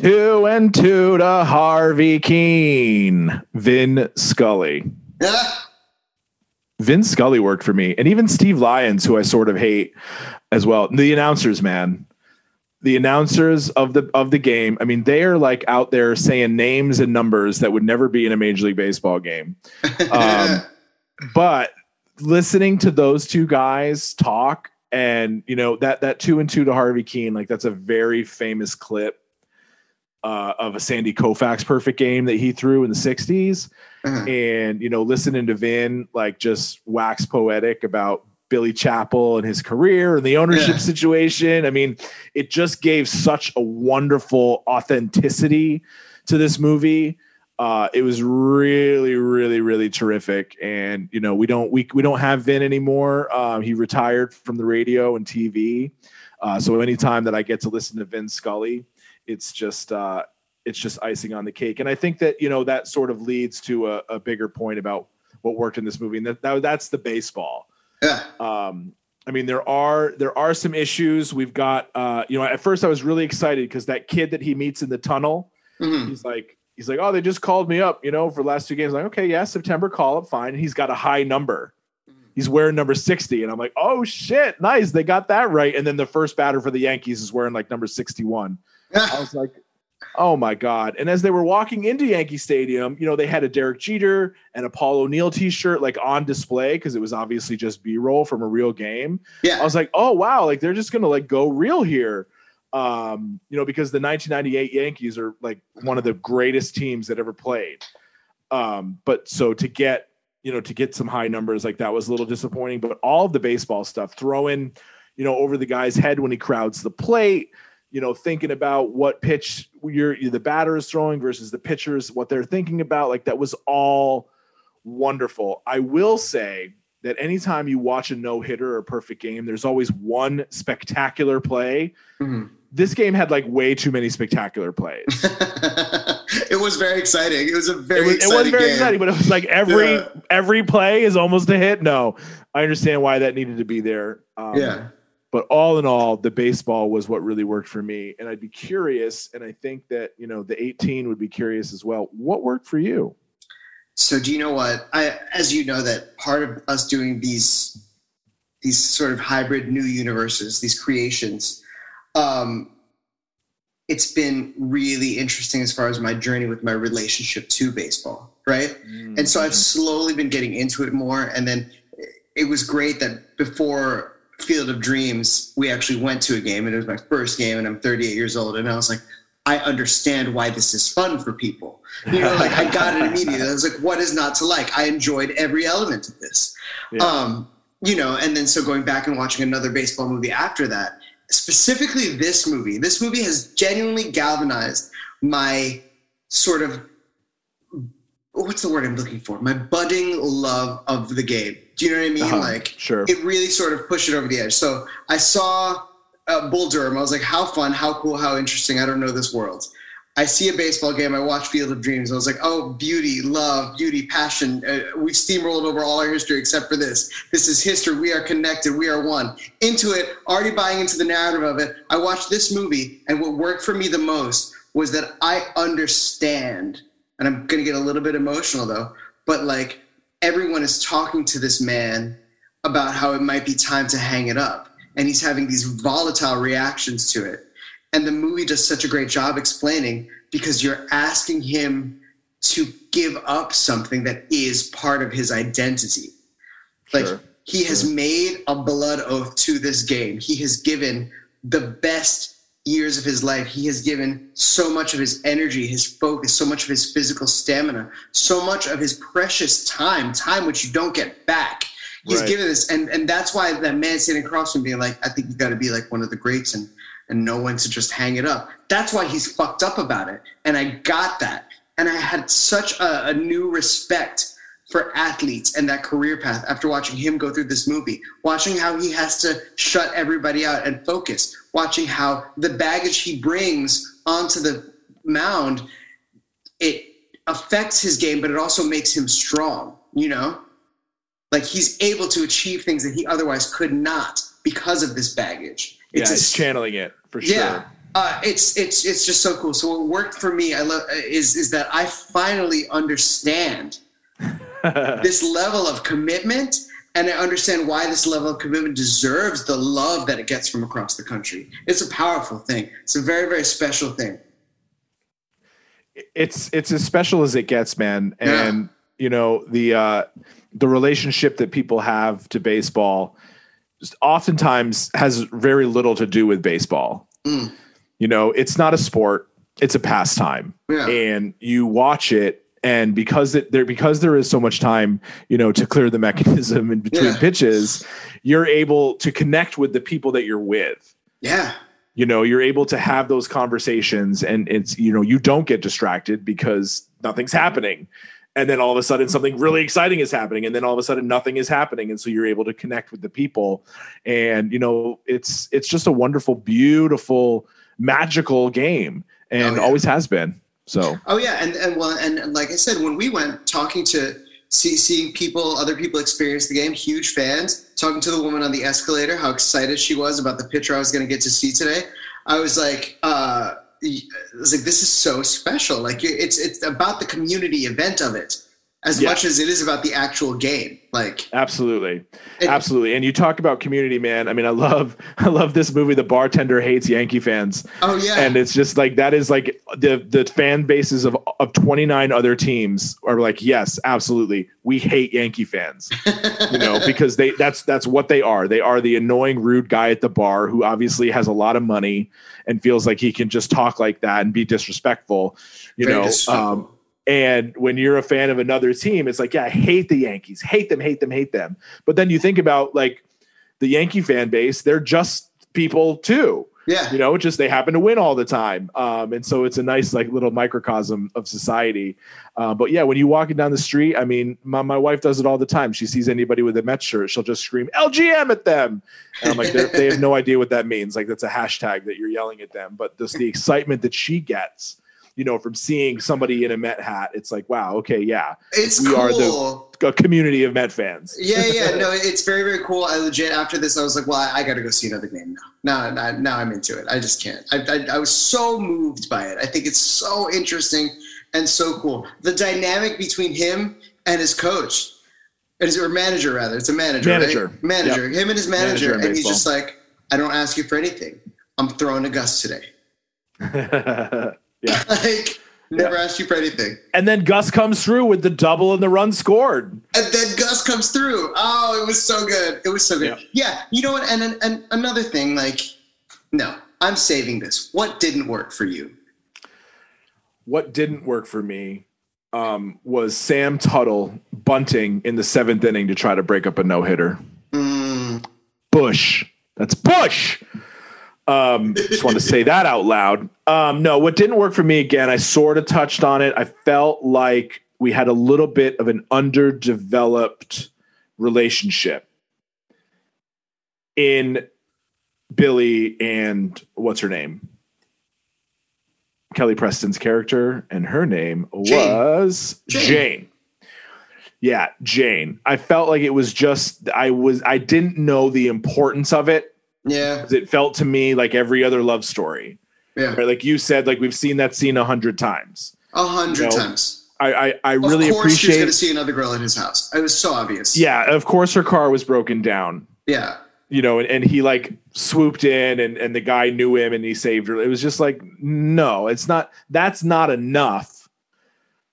Two and two to Harvey Kuenn, Vin Scully. Ah, Vin Scully worked for me, and even Steve Lyons, who I sort of hate as well. The announcers, man, the announcers of the of the game. I mean, they are like out there saying names and numbers that would never be in a Major League Baseball game. Um, but listening to those two guys talk, and you know that that two and two to Harvey Kuenn, like that's a very famous clip. Uh, of a Sandy Koufax perfect game that he threw in the 60s uh, and you know listening to vin like just wax poetic about billy chapel and his career and the ownership Yeah. situation. I mean it just gave such a wonderful authenticity to this movie. Uh, it was really really really terrific. And you know we don't we, we don't have vin anymore. Um, he retired from the radio and tv uh, so anytime that i get to listen to vin scully it's just uh, it's just icing on the cake. And I think that, you know, that sort of leads to a, a bigger point about what worked in this movie, and that, that that's the baseball. Yeah. Um, I mean, there are there are some issues. We've got uh, you know, at first I was really excited because that kid that he meets in the tunnel, Mhm. he's like he's like, oh, they just called me up, you know, for the last two games. I'm like, okay, yeah, September call up, fine. And he's got a high number. He's wearing number 60. And I'm like, oh shit, nice. They got that right. And then the first batter for the Yankees is wearing like number 61. I was like, oh my God. And as they were walking into Yankee Stadium, you know, they had a Derek Jeter and a Paul O'Neill t-shirt like on display because it was obviously just B-roll from a real game. Yeah. I was like, oh wow, like they're just gonna like go real here. Um, you know, because the 1998 Yankees are like one of the greatest teams that ever played. Um, but so to get you know to get some high numbers like that was a little disappointing. But all of the baseball stuff, throwing you know over the guy's head when he crowds the plate, you know, thinking about what pitch you're the batter is throwing versus the pitchers, what they're thinking about, like that was all wonderful. I will say that anytime you watch a no hitter or a perfect game, there's always one spectacular play. Mhm. This game had like way too many spectacular plays. it was very exciting. It was a very it was, it exciting was very game. exciting, but it was like every Yeah. every play is almost a hit. No, I understand why that needed to be there. Um, yeah. But all in all, the baseball was what really worked for me, and I'd be curious, and I think that you know the 18 would be curious as well. What worked for you? So do you know what? I as you know that part of us doing these these sort of hybrid new universes, these creations, um, it's been really interesting as far as my journey with my relationship to baseball, right? And so I've slowly been getting into it more. And then it was great that before Field of Dreams, we actually went to a game and it was my first game and I'm 38 years old. And I was like, I understand why this is fun for people. You know, like I got it immediately. I was like, what is not to like? I enjoyed every element of this. Yeah. Um, you know, and then so going back and watching another baseball movie after that, specifically this movie, this movie has genuinely galvanized my sort of what's the word I'm looking for? My budding love of the game. Do you know what I mean? Uh-huh. Like sure. it really sort of pushed it over the edge. So I saw uh, Bull Durham. I was like, how fun, how cool, how interesting. I don't know this world. I see a baseball game. I watch Field of Dreams. I was like, oh, beauty, love, beauty, passion. Uh, we've steamrolled over all our history except for this. This is history. We are connected. We are one. Into it, already buying into the narrative of it. I watched this movie, and what worked for me the most was that I understand, and I'm going to get a little bit emotional though, but like everyone is talking to this man about how it might be time to hang it up. And he's having these volatile reactions to it. And the movie does such a great job explaining because you're asking him to give up something that is part of his identity. Like Sure. he has made a blood oath to this game. He has given the best years of his life. He has given so much of his energy, his focus, so much of his physical stamina, so much of his precious time, time which you don't get back. He's Right. given this, and and that's why that man sitting across from being like, I think you got to be like one of the greats and and know when to just hang it up. That's why he's fucked up about it, and I got that, and I had such a, a new respect for athletes and that career path after watching him go through this movie, watching how he has to shut everybody out and focus, watching how the baggage he brings onto the mound, it affects his game, but it also makes him strong, you know? Like he's able to achieve things that he otherwise could not because of this baggage. yeah, It's a it's channeling it for yeah. sure. Uh, it's it's it's just so cool. So what worked for me, I love is is that I finally understand this level of commitment, and I understand why this level of commitment deserves the love that it gets from across the country. It's a powerful thing. It's a very very special thing. it's it's as special as it gets, man. Yeah. And you know the uh, the relationship that people have to baseball, oftentimes has very little to do with baseball. Mm. You know, it's not a sport; it's a pastime, Yeah. and you watch it. And because it there because there is so much time, you know, to clear the mechanism in between Yeah. pitches, you're able to connect with the people that you're with Yeah. you know you're able to have those conversations and it's you know you don't get distracted because nothing's happening and then all of a sudden something really exciting is happening and then all of a sudden nothing is happening and so you're able to connect with the people and you know it's it's just a wonderful beautiful magical game and Oh, yeah. always has been so Oh yeah, and and well, and, like I said, when we went talking to See, seeing people, other people experience the game, huge fans. Talking to the woman on the escalator, how excited she was about the picture I was going to get to see today. I was like, uh, I was like, this is so special. Like, it's it's about the community event of it as Yeah. much as it is about the actual game. Like, Absolutely. It- Absolutely. And you talk about community, man. I mean, I love I love this movie. The bartender hates Yankee fans. oh yeah, And it's just like that is like the the fan bases of of 29 other teams are like, yes, absolutely. We hate Yankee fans. You know, because they that's that's what they are. They are the annoying rude guy at the bar who obviously has a lot of money and feels like he can just talk like that and be disrespectful. You Very know, um, and when you're a fan of another team, it's like, yeah, I hate the Yankees, hate them, hate them, hate them. But then you think about like the Yankee fan base, they're just people too. yeah, You know, just they happen to win all the time. Um, and so it's a nice like little microcosm of society. Uh, but yeah, when you walking down the street, I mean, my, my wife does it all the time. She sees anybody with a Mets shirt, she'll just scream LGM at them. And I'm like, they have no idea what that means. Like that's a hashtag that you're yelling at them. But just the excitement that she gets, you know, from seeing somebody in a Met hat, it's like, wow, okay, yeah, it's we cool. are the- a community of Met fans. yeah, yeah, no, it's very, very cool. I legit after this, I was like, well, I, I got to go see another game now. Now, now, now I'm into it. I just can't. I, I, I was so moved by it. I think it's so interesting and so cool. The dynamic between him and his coach, and his, or manager rather, it's a manager, right? Manager. manager, him and his manager, Manager and he's just like, I don't ask you for anything. I'm throwing a Gus today. yeah. Like, never asked you for anything. And then Gus comes through with the double and the run scored. And then Gus comes through. Oh, it was so good. It was so good. Yeah. you know what? And, and, and another thing, like, no, I'm saving this. What didn't work for you? What didn't work for me um, was Sam Tuttle bunting in the seventh inning to try to break up a no hitter. Mm, Bush. That's Bush. Um, just want to say that out loud. Um, no, what didn't work for me again, I sort of touched on it. I felt like we had a little bit of an underdeveloped relationship in Billy and what's her name? Kelly Preston's character, and her name Jane. was Jane. Jane. Yeah, Jane. I felt like it was just I was I didn't know the importance of it. Yeah. It felt to me like every other love story. Yeah. Right? Like you said, like we've seen that scene a hundred times. A hundred No. times. I I, I Of really course, she was going to see another girl at his house. It was so obvious. Yeah, of course her car was broken down. Yeah. You know, and, and he like swooped in and, and the guy knew him and he saved her. It was just like, no, it's not that's not enough,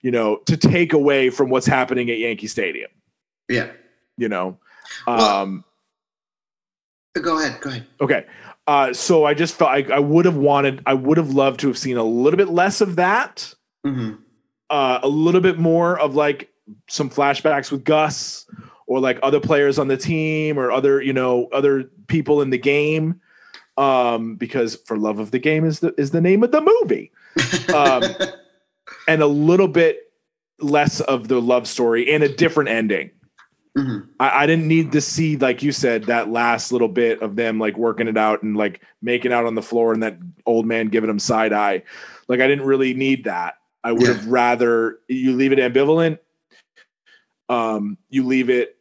you know, to take away from what's happening at Yankee Stadium, Yeah. you know. Well- Um Go ahead. Go ahead. Okay. Uh, so I just felt I, I would have wanted, I would have loved to have seen a little bit less of that, hmm uh, a little bit more of like some flashbacks with Gus or like other players on the team or other, you know, other people in the game. Um, because for love of the game is the is the name of the movie. Um, and a little bit less of the love story and a different ending. Hmm I, I didn't need to see, like you said, that last little bit of them like working it out and like making out on the floor and that old man giving him side eye. Like I didn't really need that. I would Yeah. have rather you leave it ambivalent. Um, you leave it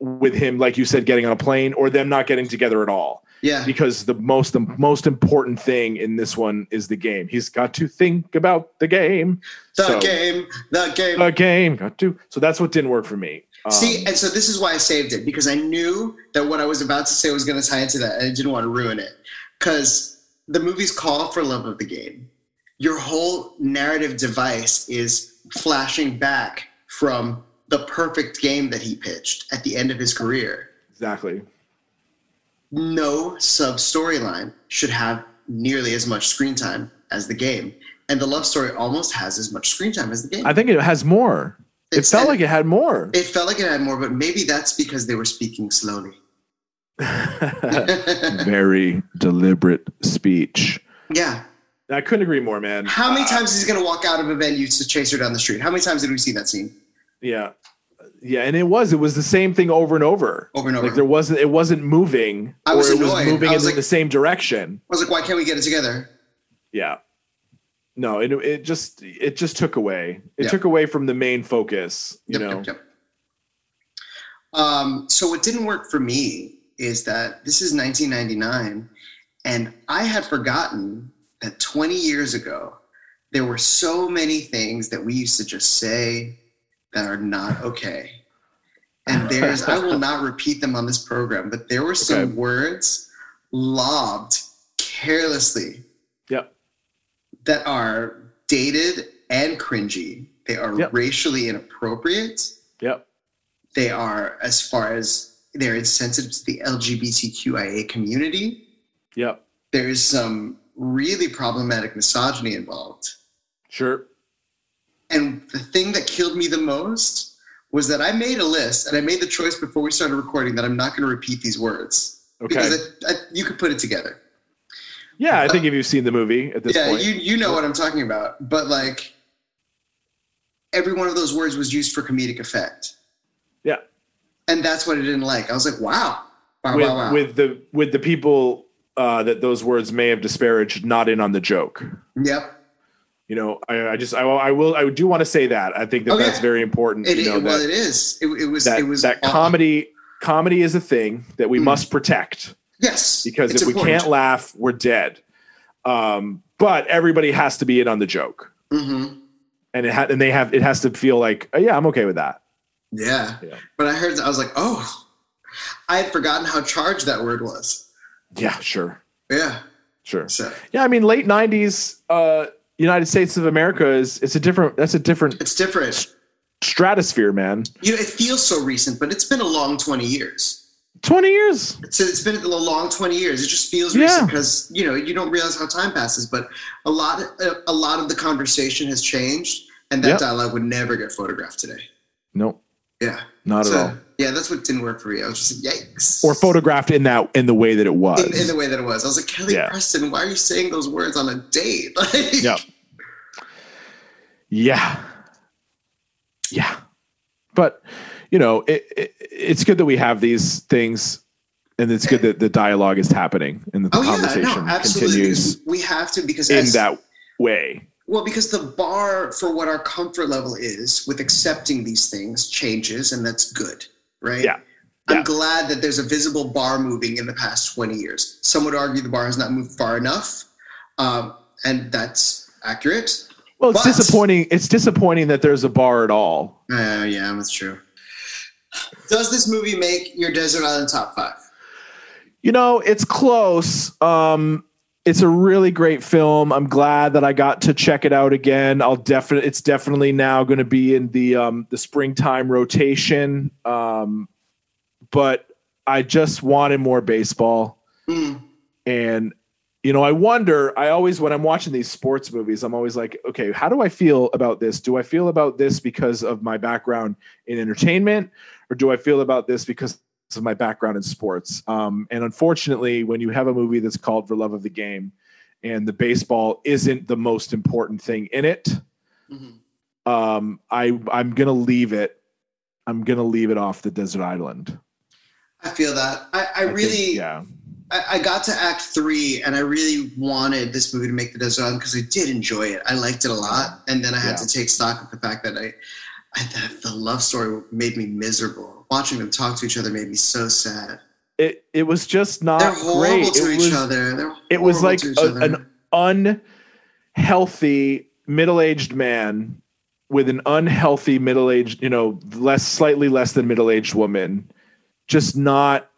with him, like you said, getting on a plane or them not getting together at all. Yeah. Because the most the most important thing in this one is the game. He's got to think about the game. The So- game. The game. The game got to. So that's what didn't work for me. Um, See, and so this is why I saved it because I knew that what I was about to say was going to tie into that, and I didn't want to ruin it. Because the movie's call for love of the game. Your whole narrative device is flashing back from the perfect game that he pitched at the end of his career. exactly. No sub storyline should have nearly as much screen time as the game, and the love story almost has as much screen time as the game. I think it has more. It It's- felt like it had more. it felt like it had more, but maybe that's because they were speaking slowly. Very deliberate speech. yeah. I couldn't agree more, man. How many Uh, times is he going to walk out of a venue to chase her down the street? How many times did we see that scene? yeah, yeah, and it was it was the same thing over and over. Over and over. Like there wasn't it wasn't moving, I was or it was annoyed. moving I in was like- the same direction. I was like, why can't we get it together? Yeah. No, it it just it just took away. It Yeah. took away from the main focus. You Yep, know. yep, yep. Um, so what didn't work for me is that this is 1999, and I had forgotten that 20 years ago there were so many things that we used to just say that are not okay. And there's, I will not repeat them on this program, but there were some Okay. words lobbed carelessly Yep. That are dated and cringy. They are Yep. racially inappropriate. Yep. They are, as far as they're insensitive to the LGBTQIA community. Yep. There is some really problematic misogyny involved. Sure. And the thing that killed me the most was that I made a list and I made the choice before we started recording that I'm not going to repeat these words Okay. because I, I, you could put it together. Yeah, I think if you've seen the movie at this point yeah, point. you you know what I'm talking about. But like every one of those words was used for comedic effect. Yeah. And that's what I didn't like. I was like, wow. Wow, with wow, wow. with the with the people uh, that those words may have disparaged not in on the joke. yep. You know, I, I just I, I will I do want to say that I think that Oh, yeah. that's very important. It, you know it, well, it is. It, it was. that, it was that all- comedy comedy is a thing that we Mm. must protect Yes. because if we can't laugh, we're dead. Um, but everybody has to be in on the joke, Mhm. and it ha- and they have it has to feel like oh, yeah, I'm okay with that. Yeah. Yeah. But I heard. I was like, oh, I had forgotten how charged that word was. Yeah, sure, Yeah. sure. So Yeah, I mean, late '90s uh, United States of America is it's a different that's a different it's different. stratosphere, man. You know, it feels so recent, but it's been a long 20 years. Twenty years. It's, it's been a long 20 years. It just feels Yeah. recent because, you know, you don't realize how time passes, but a lot, uh, a lot of the conversation has changed and that Yep. dialogue would never get photographed today. Nope, Yeah. not So, at all. yeah, that's what didn't work for me. I was just like, yikes. Or photographed in that in the way that it was. in, in the way that it was. I was like, Kelly Yeah. Preston, why are you saying those words on a date? Like, Yep. Yeah. Yeah. But, you know, it, it, it's good that we have these things and it's good that the dialogue is happening and the Oh yeah, conversation no, continues We have to because in as, that way. well, because the bar for what our comfort level is with accepting these things changes, and that's good, right? Yeah. I'm Yeah. glad that there's a visible bar moving in the past 20 years. Some would argue the bar has not moved far enough, um, and that's accurate. Well, it's But- disappointing. It's disappointing that there's a bar at all. Uh, yeah, that's true. Does this movie make your Desert Island top five? You know, it's close. Um, it's a really great film. I'm glad that I got to check it out again. I'll definitely. It's definitely now going to be in the um, the springtime rotation. Um, but I just wanted more baseball, Mm, and you know, I wonder. I always, when I'm watching these sports movies, I'm always like, okay, how do I feel about this? Do I feel about this because of my background in entertainment, or do I feel about this because of my background in sports? Um, and unfortunately, when you have a movie that's called For Love of the Game, and the baseball isn't the most important thing in it, mhm. um, I I'm gonna leave it. I'm gonna leave it off the desert island. I feel that. I, I, think- really, yeah, I, I got to Act Three, and I really wanted this movie to make the Desert Island because I did enjoy it. I liked it a lot, and then I had Yeah. to take stock of the fact that I, I that the love story made me miserable. Watching them talk to each other made me so sad. it it was just not They're horrible great. to it each was, other. They're it was like a- an unhealthy middle-aged man with an unhealthy middle-aged, you know, less slightly less than middle-aged woman, just not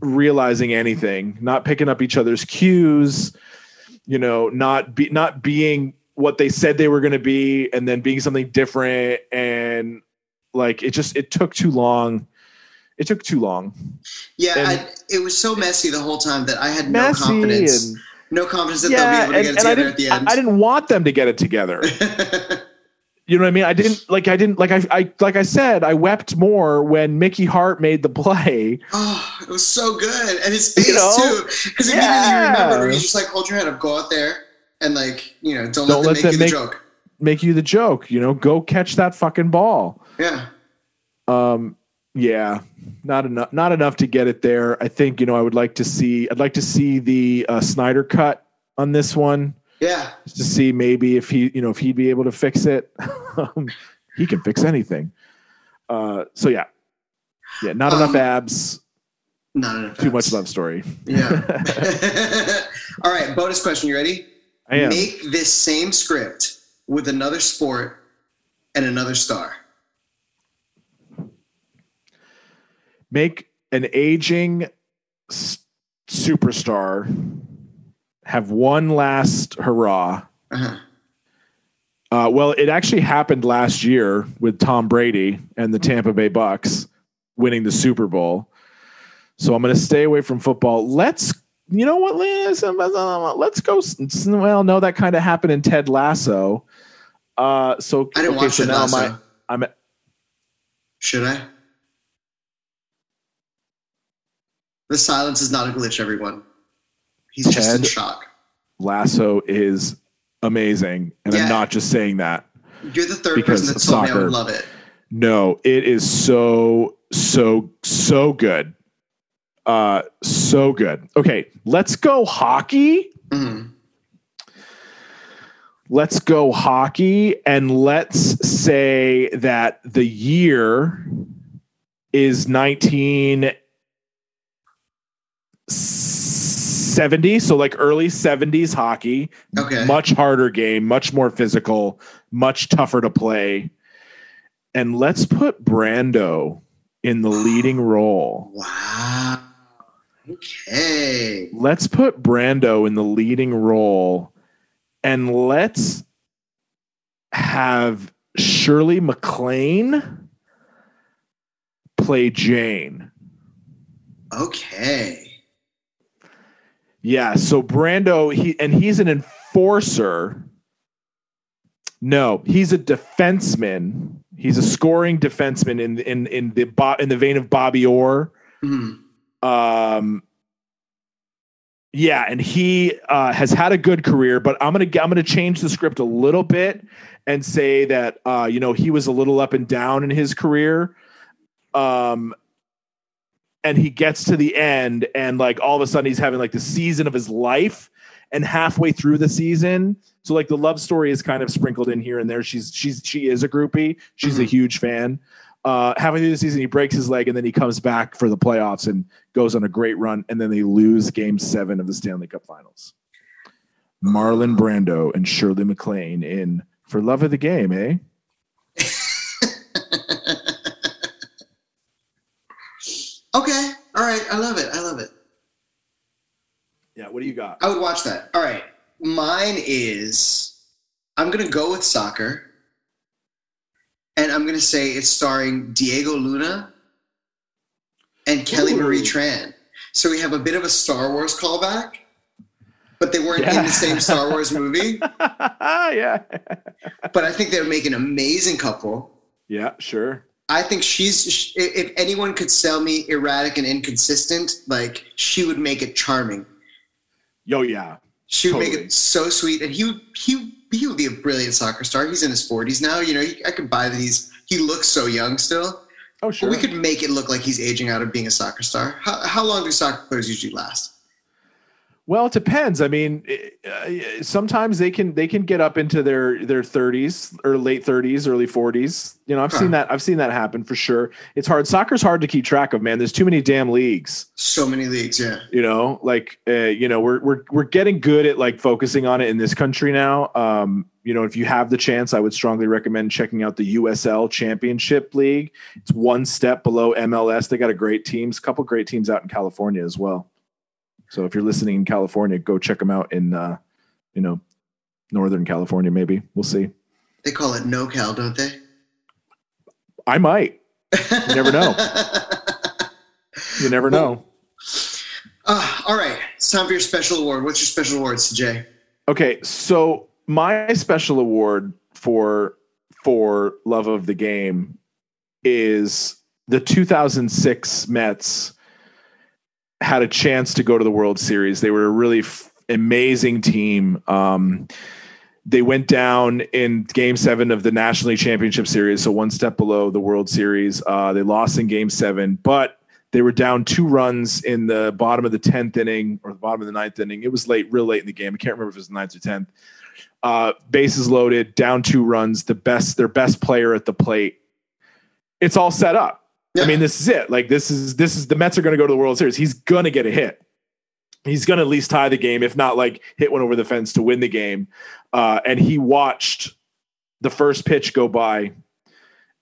realizing anything, not picking up each other's cues, you know, not be not being what they said they were going to be and then being something different and like it just it took too long. It took too long. yeah, I, it was so messy the whole time that I had no confidence. and no confidence that yeah, they'll be able to and, get it together at the end. I, I didn't want them to get it together. You know what I mean? I didn't like. I didn't like. I, I like. I said. I wept more when Mickey Hart made the play. Oh, it was so good, and his face You know? too. Because immediately Yeah. you remember, he's just like, "Hold your head up, go out there, and like, you know, don't, Don't let them let make them you make- the joke." Make you the joke. You know, go catch that fucking ball. Yeah, Um, yeah, not enough. Not enough to get it there. I think you know. I would like to see. I'd like to see the uh, Snyder cut on this one. yeah. just to see maybe if he, you know, if he'd be able to fix it. um, he can fix anything. Uh, so yeah, Yeah, not Um, enough abs, Not enough. too much love story. Yeah. All right, bonus question. You ready? Make this same script with another sport and another star. Make an aging s- superstar have one last hurrah. Uh-huh. Uh, well, it actually happened last year with Tom Brady and the Tampa Bay Bucks winning the Super Bowl. So I'm going to stay away from football. Let's, you know what, Liz? Let's go. Well, no, that kind of happened in Ted Lasso. Uh, so I didn't okay, watch so it. now Lasso. my I'm Should I? The silence is not a glitch, everyone. He's just in shock. Lasso is amazing, and Yeah. I'm not just saying that. You're the third person that told me I would love it. No, it is so so so good. Uh so good. Okay, let's go hockey. Mhm. Let's go hockey and let's say that the year is 1970, so like early 70s hockey. Okay. Much harder game, much more physical, much tougher to play. And let's put Brando in the leading role. Wow. Okay. Let's put Brando in the leading role and let's have Shirley MacLaine play Jane. Okay. Yeah, so Brando he and he's an enforcer. No, he's a defenseman. He's a scoring defenseman in in in the in the vein of Bobby Orr. Mhm. Um, yeah, and he uh, has had a good career, but I'm gonna I'm gonna change the script a little bit and say that uh, you know he was a little up and down in his career. Um, and he gets to the end, and like all of a sudden he's having like the season of his life, and halfway through the season, so like the love story is kind of sprinkled in here and there. She's she's she is a groupie. She's a Mhm. huge fan. Uh, halfway through the season, he breaks his leg, and then he comes back for the playoffs and goes on a great run, and then they lose Game Seven of the Stanley Cup Finals. Marlon Brando and Shirley MacLaine in for love of the game, eh? okay. All right. I love it. I love it. Yeah. What do you got? I would watch that. All right. Mine is I'm going to go with soccer. And I'm going to say it's starring Diego Luna and Kelly Ooh. Marie Tran. So we have a bit of a Star Wars callback, but they weren't in the same Star Wars movie. yeah. But I think they would make an amazing couple. Yeah. Sure. I think she's if anyone could sell me erratic and inconsistent, like she would make it charming. Yo. Yeah. She would make it so sweet, and he would he he would be a brilliant soccer star. He's in his forties now. You know, he, I could buy that he's he looks so young still. Oh, But sure. we could make it look like he's aging out of being a soccer star. How how long do soccer players usually last? Well, it depends. I mean, sometimes they can they can get up into their their 30s or late 30s, early 40s. You know, I've Huh. seen that. I've seen that happen for sure. It's hard. Soccer's hard to keep track of, man. There's too many damn leagues. So many leagues, yeah. You know, like uh, you know, we're we're we're getting good at like focusing on it in this country now. Um, you know, if you have the chance, I would strongly recommend checking out the USL Championship League. It's one step below MLS. They got a great teams, couple great teams out in California as well. So if you're listening in California, go check them out in uh, you know, Northern California. Maybe we'll see. They call it NoCal, don't they? I might. You never know. You never know. Ah, all right, it's time for your special award. What's your special award, CJ? Okay, so my special award for for love of the game is the 2006 Mets had a chance to go to the World Series. They were a really f- amazing team. Um, they went down in Game Seven of the National League Championship Series, so one step below the World Series. Uh, they lost in Game Seven, but they were down two runs in the bottom of the tenth inning or the bottom of the ninth inning. It was late, real late in the game. I can't remember if it was the ninth or tenth. Uh, bases loaded, down two runs. The best, their best player at the plate. It's all set up. I mean, this is it. Like this is this is the Mets are going to go to the World Series. He's going to get a hit. He's going to at least tie the game, if not like hit one over the fence to win the game. Uh, and he watched the first pitch go by,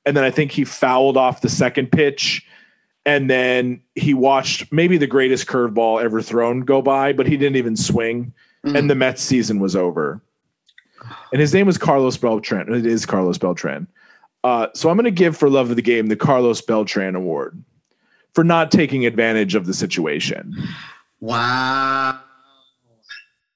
and then I think he fouled off the second pitch, and then he watched maybe the greatest curveball ever thrown go by, but he didn't even swing, Mhm. and the Mets season was over. And his name was Carlos Beltran. It is Carlos Beltran. Uh, so I'm going to give for love of the game the Carlos Beltran Award for not taking advantage of the situation. Wow.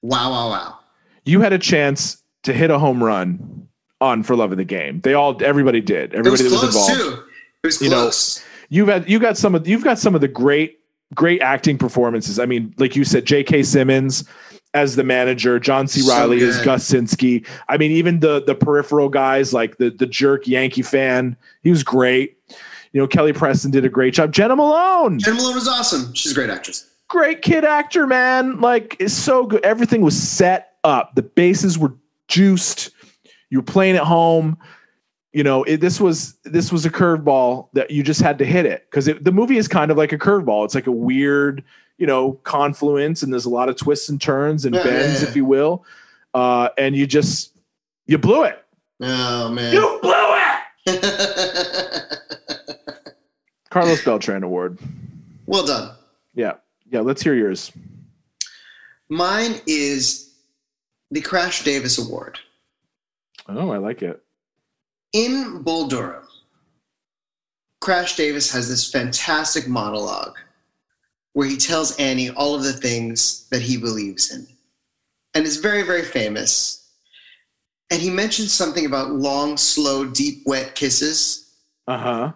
Wow, wow, wow. You had a chance to hit a home run on for love of the game. They all, everybody did. It was Everybody that was close involved. too. It was You know, close. You've had you got some of you've got some of the great great acting performances. I mean, like you said, J.K. Simmons as the manager, John C. So Reilly good. Gus Sinski. I mean, even the the peripheral guys like the the jerk Yankee fan, he was great. You know, Kelly Preston did a great job. Jena Malone, Jena Malone was awesome. She's a great actress. great kid actor, man. Like, it's so good. Everything was set up. The bases were juiced. You were playing at home. You know, it, this was this was a curveball that you just had to hit it because the movie is kind of like a curveball. It's like a weird, you know, confluence, and there's a lot of twists and turns and Yeah, bends, yeah, if you will. Uh, and you just you blew it. Oh man. You blew it. Carlos Beltran Award. well done. Yeah, yeah. Let's hear yours. Mine is the Crash Davis Award. Oh, I like it. In Bull Durham, Crash Davis has this fantastic monologue where he tells Annie all of the things that he believes in. And it's very, very famous. And he mentions something about long, slow, deep, wet kisses. Uh huh.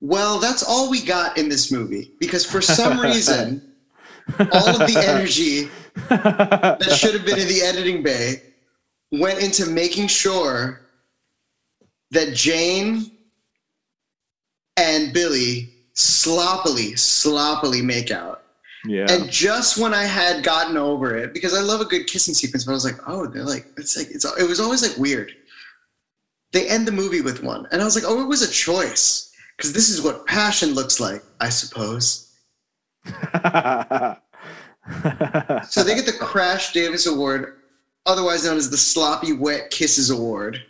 Well, that's all we got in this movie because for some reason, all of the energy that should have been in the editing bay went into making sure that Jane and Billy sloppily, sloppily make out. yeah. And just when I had gotten over it, because I love a good kissing sequence, but I was like, oh, they're like, it's like, it's, it was always like weird. They end the movie with one. And I was like, oh, it was a choice. Because this is what passion looks like, I suppose. So they get the Crash Davis Award, otherwise known as the Sloppy Wet Kisses Award.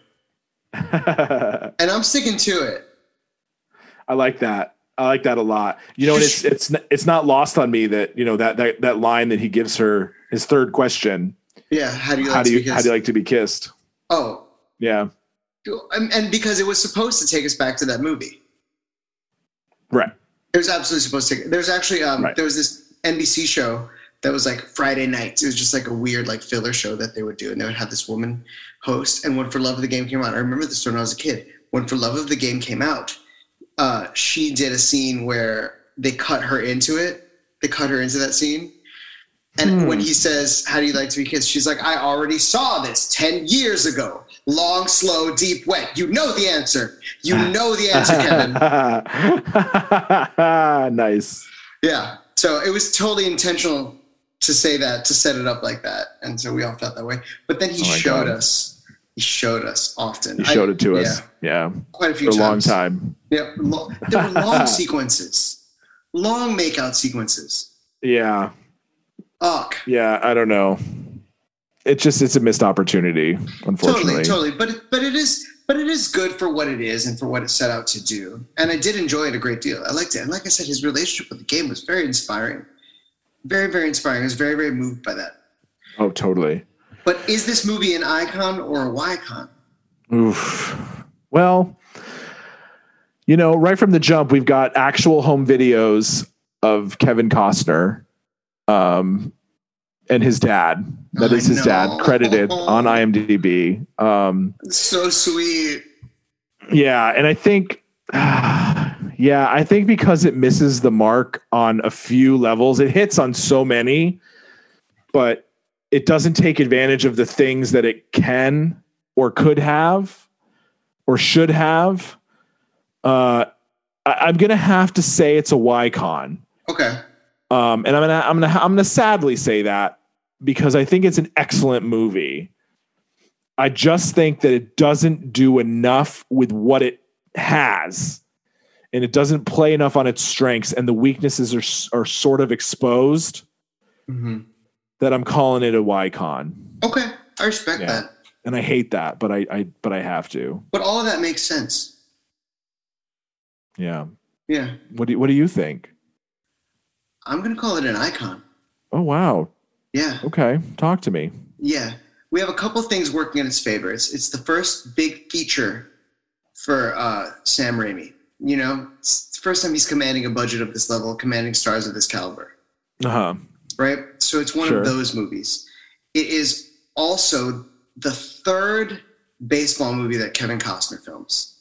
And I'm sticking to it. I like that. I like that a lot. You know, it's it's it's not lost on me that you know that that that line that he gives her his third question. Yeah. How do you like How do to you be how do kissed? you like to be kissed? Oh, Yeah, and and because it was supposed to take us back to that movie. right. It was absolutely supposed to. There's actually um, Right. there was this NBC show that was like Friday nights. It was just like a weird like filler show that they would do, and they would have this woman host. And when For Love of the Game came out, I remember this when I was a kid. When For Love of the Game came out, uh, she did a scene where they cut her into it. They cut her into that scene. And Hmm. when he says, "How do you like to be kissed?" She's like, "I already saw this ten years ago. Long, slow, deep, wet. You know the answer. You know the answer, Kevin." nice. Yeah. So it was totally intentional to say that, to set it up like that. And so we all felt that way. But then he Oh showed God. us, he showed us often. He showed I- it to us. Yeah, Yeah, quite a few for a long time. Yeah. Lo- there were long sequences, long makeout sequences. Yeah, Ugh. yeah. I don't know. It's just it's a missed opportunity, unfortunately. Totally, totally. But it, but it is but it is good for what it is and for what it set out to do. And I did enjoy it a great deal. I liked it. And like I said, his relationship with the game was very inspiring. Very, very inspiring. I was very, very moved by that. Oh, totally. But is this movie an icon or a Y-con? Oof. Well, you know, right from the jump, we've got actual home videos of Kevin Costner um, and his dad. That is his dad, credited on IMDb. Um, So sweet. yeah, and I think, yeah, I think because it misses the mark on a few levels, it hits on so many, but it doesn't take advantage of the things that it can or could have or should have. Uh, I, I'm gonna have to say it's a YCon. Okay. Um, and I'm gonna I'm gonna I'm gonna sadly say that because I think it's an excellent movie. I just think that it doesn't do enough with what it has and it doesn't play enough on its strengths and the weaknesses are are sort of exposed Mhm. That I'm calling it a YCon. Okay, I respect Yeah. that. And I hate that, but I, I but I have to. But all of that makes sense. Yeah. Yeah, What do you, what do you think? I'm gonna call it an icon. Oh wow. Yeah, Okay. Talk to me. yeah. We have a couple things working in its favor. It's, it's the first big feature for uh, Sam Raimi. You know, it's the first time he's commanding a budget of this level, commanding stars of this caliber. Uh-huh. Right? So it's one Sure. of those movies. It is also the third baseball movie that Kevin Costner films.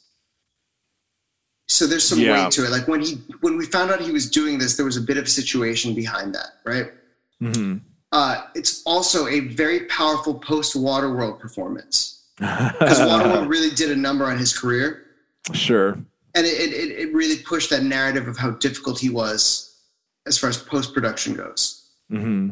So there's some Yeah. weight to it. Like when he when we found out he was doing this, there was a bit of a situation behind that, right? hmm Uh, it's also a very powerful post Waterworld performance because Waterworld really did a number on his career, sure. and it, it it really pushed that narrative of how difficult he was as far as post production goes. Hmm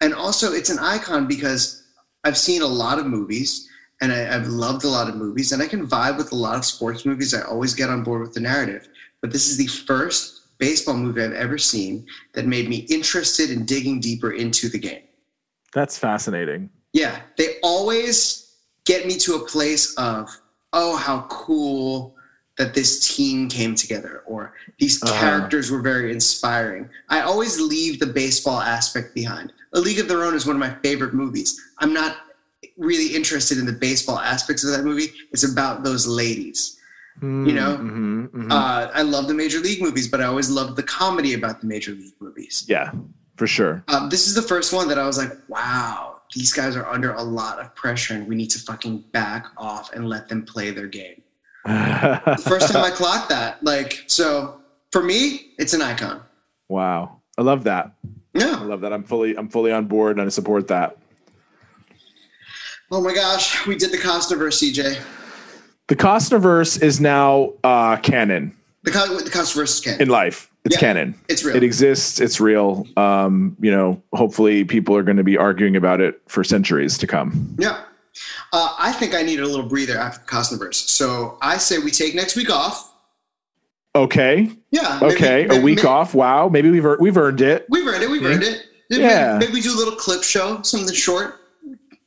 and also it's an icon because I've seen a lot of movies and I, I've loved a lot of movies and I can vibe with a lot of sports movies. I always get on board with the narrative, but this is the first baseball movie I've ever seen that made me interested in digging deeper into the game. That's fascinating. Yeah, they always get me to a place of, oh, how cool that this team came together, or these Uh-huh. characters were very inspiring. I always leave the baseball aspect behind. A League of Their Own is one of my favorite movies. I'm not really interested in the baseball aspects of that movie. It's about those ladies. You know? hmm hmm Uh, I love the Major League movies, but I always loved the comedy about the Major League movies. yeah, for sure. Um, this is the first one that I was like, wow, these guys are under a lot of pressure and we need to fucking back off and let them play their game. First time I clocked that. Like, so for me, it's an icon. wow. I love that. Yeah. I love that. I'm fully I'm fully on board and I support that. Oh my gosh, we did the Costnerverse, CJ. The Costnerverse is now uh, canon The, Co- the Costnerverse is canon. in life. It's Yeah. canon. It's real. It exists. It's real. Um, you know, hopefully people are going to be arguing about it for centuries to come. yeah. Uh, I think I need a little breather after the Costnerverse. So I say we take next week off. Okay. Yeah. maybe- Okay. maybe- a week maybe- off. Wow. Maybe we've we've earned it. We've earned it. We've earned it. Yeah. maybe we do a little clip show, something short.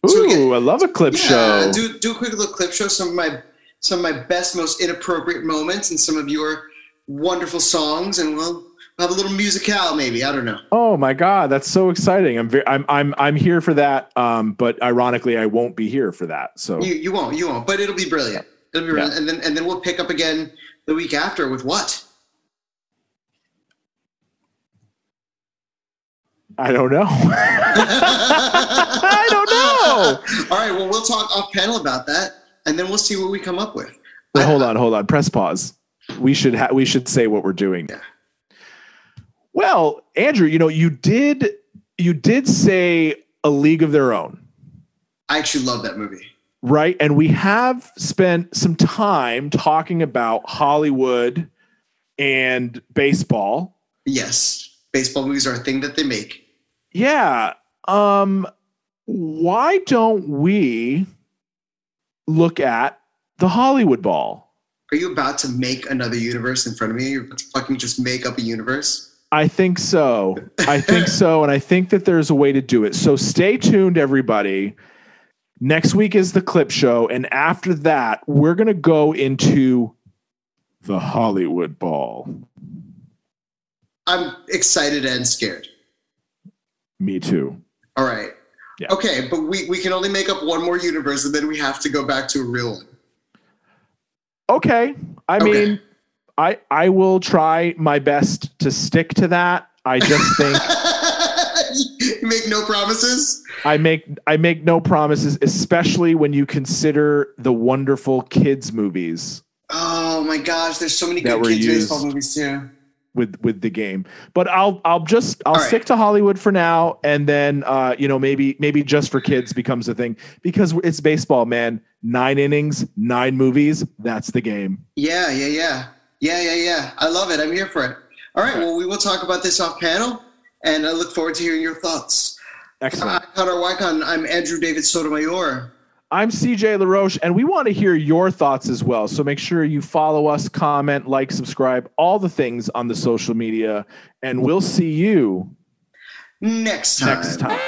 Ooh, So get- I love a clip Yeah, show. do do a quick little clip show. Some of my some of my best, most inappropriate moments, and some of your wonderful songs, and we'll have a little musicale, maybe. I don't know. Oh my god, that's so exciting! I'm very, I'm I'm I'm here for that. Um, but ironically, I won't be here for that. So You you won't, you won't, but it'll be brilliant. It'll be brilliant, and then and then we'll pick up again the week after with what? I don't know. I don't know. All right, well, we'll talk off panel about that, and then we'll see what we come up with. I- hold on, hold on. Press pause. We should ha- we should say what we're doing. Yeah. Well, Andrew, you know, you did you did say a league of their own, I actually love that movie. right? And we have spent some time talking about Hollywood and baseball. Yes, baseball movies are a thing that they make. Yeah. Um why don't we look at the Hollywood ball? Are you about to make another universe in front of me? You're fucking just make up a universe. I think so. I think so. And I think that there's a way to do it. So stay tuned, everybody. Next week is the clip show. And after that, we're going to go into the Hollywood ball. I'm excited and scared. Me too. All right. Yeah. Okay, but we, we can only make up one more universe and then we have to go back to a real one. Okay. I Okay. mean, I I will try my best to stick to that. I just think make no promises? I make I make no promises, especially when you consider the wonderful kids movies. Oh my gosh, there's so many good kids baseball movies too. with with the game. But I'll I'll just I'll All right. stick to Hollywood for now, and then uh, you know maybe maybe just for kids becomes a thing because it's baseball, man. Nine innings, nine movies. That's the game. Yeah, yeah, yeah. Yeah, yeah, yeah. I love it. I'm here for it. All right, well, we will talk about this off panel, and I look forward to hearing your thoughts. Excellent. Icon or Wycon, I'm Andrew David Sotomayor. I'm CJ LaRoche, and we want to hear your thoughts as well. So make sure you follow us, comment, like, subscribe, all the things on the social media, and we'll see you Next time. next time.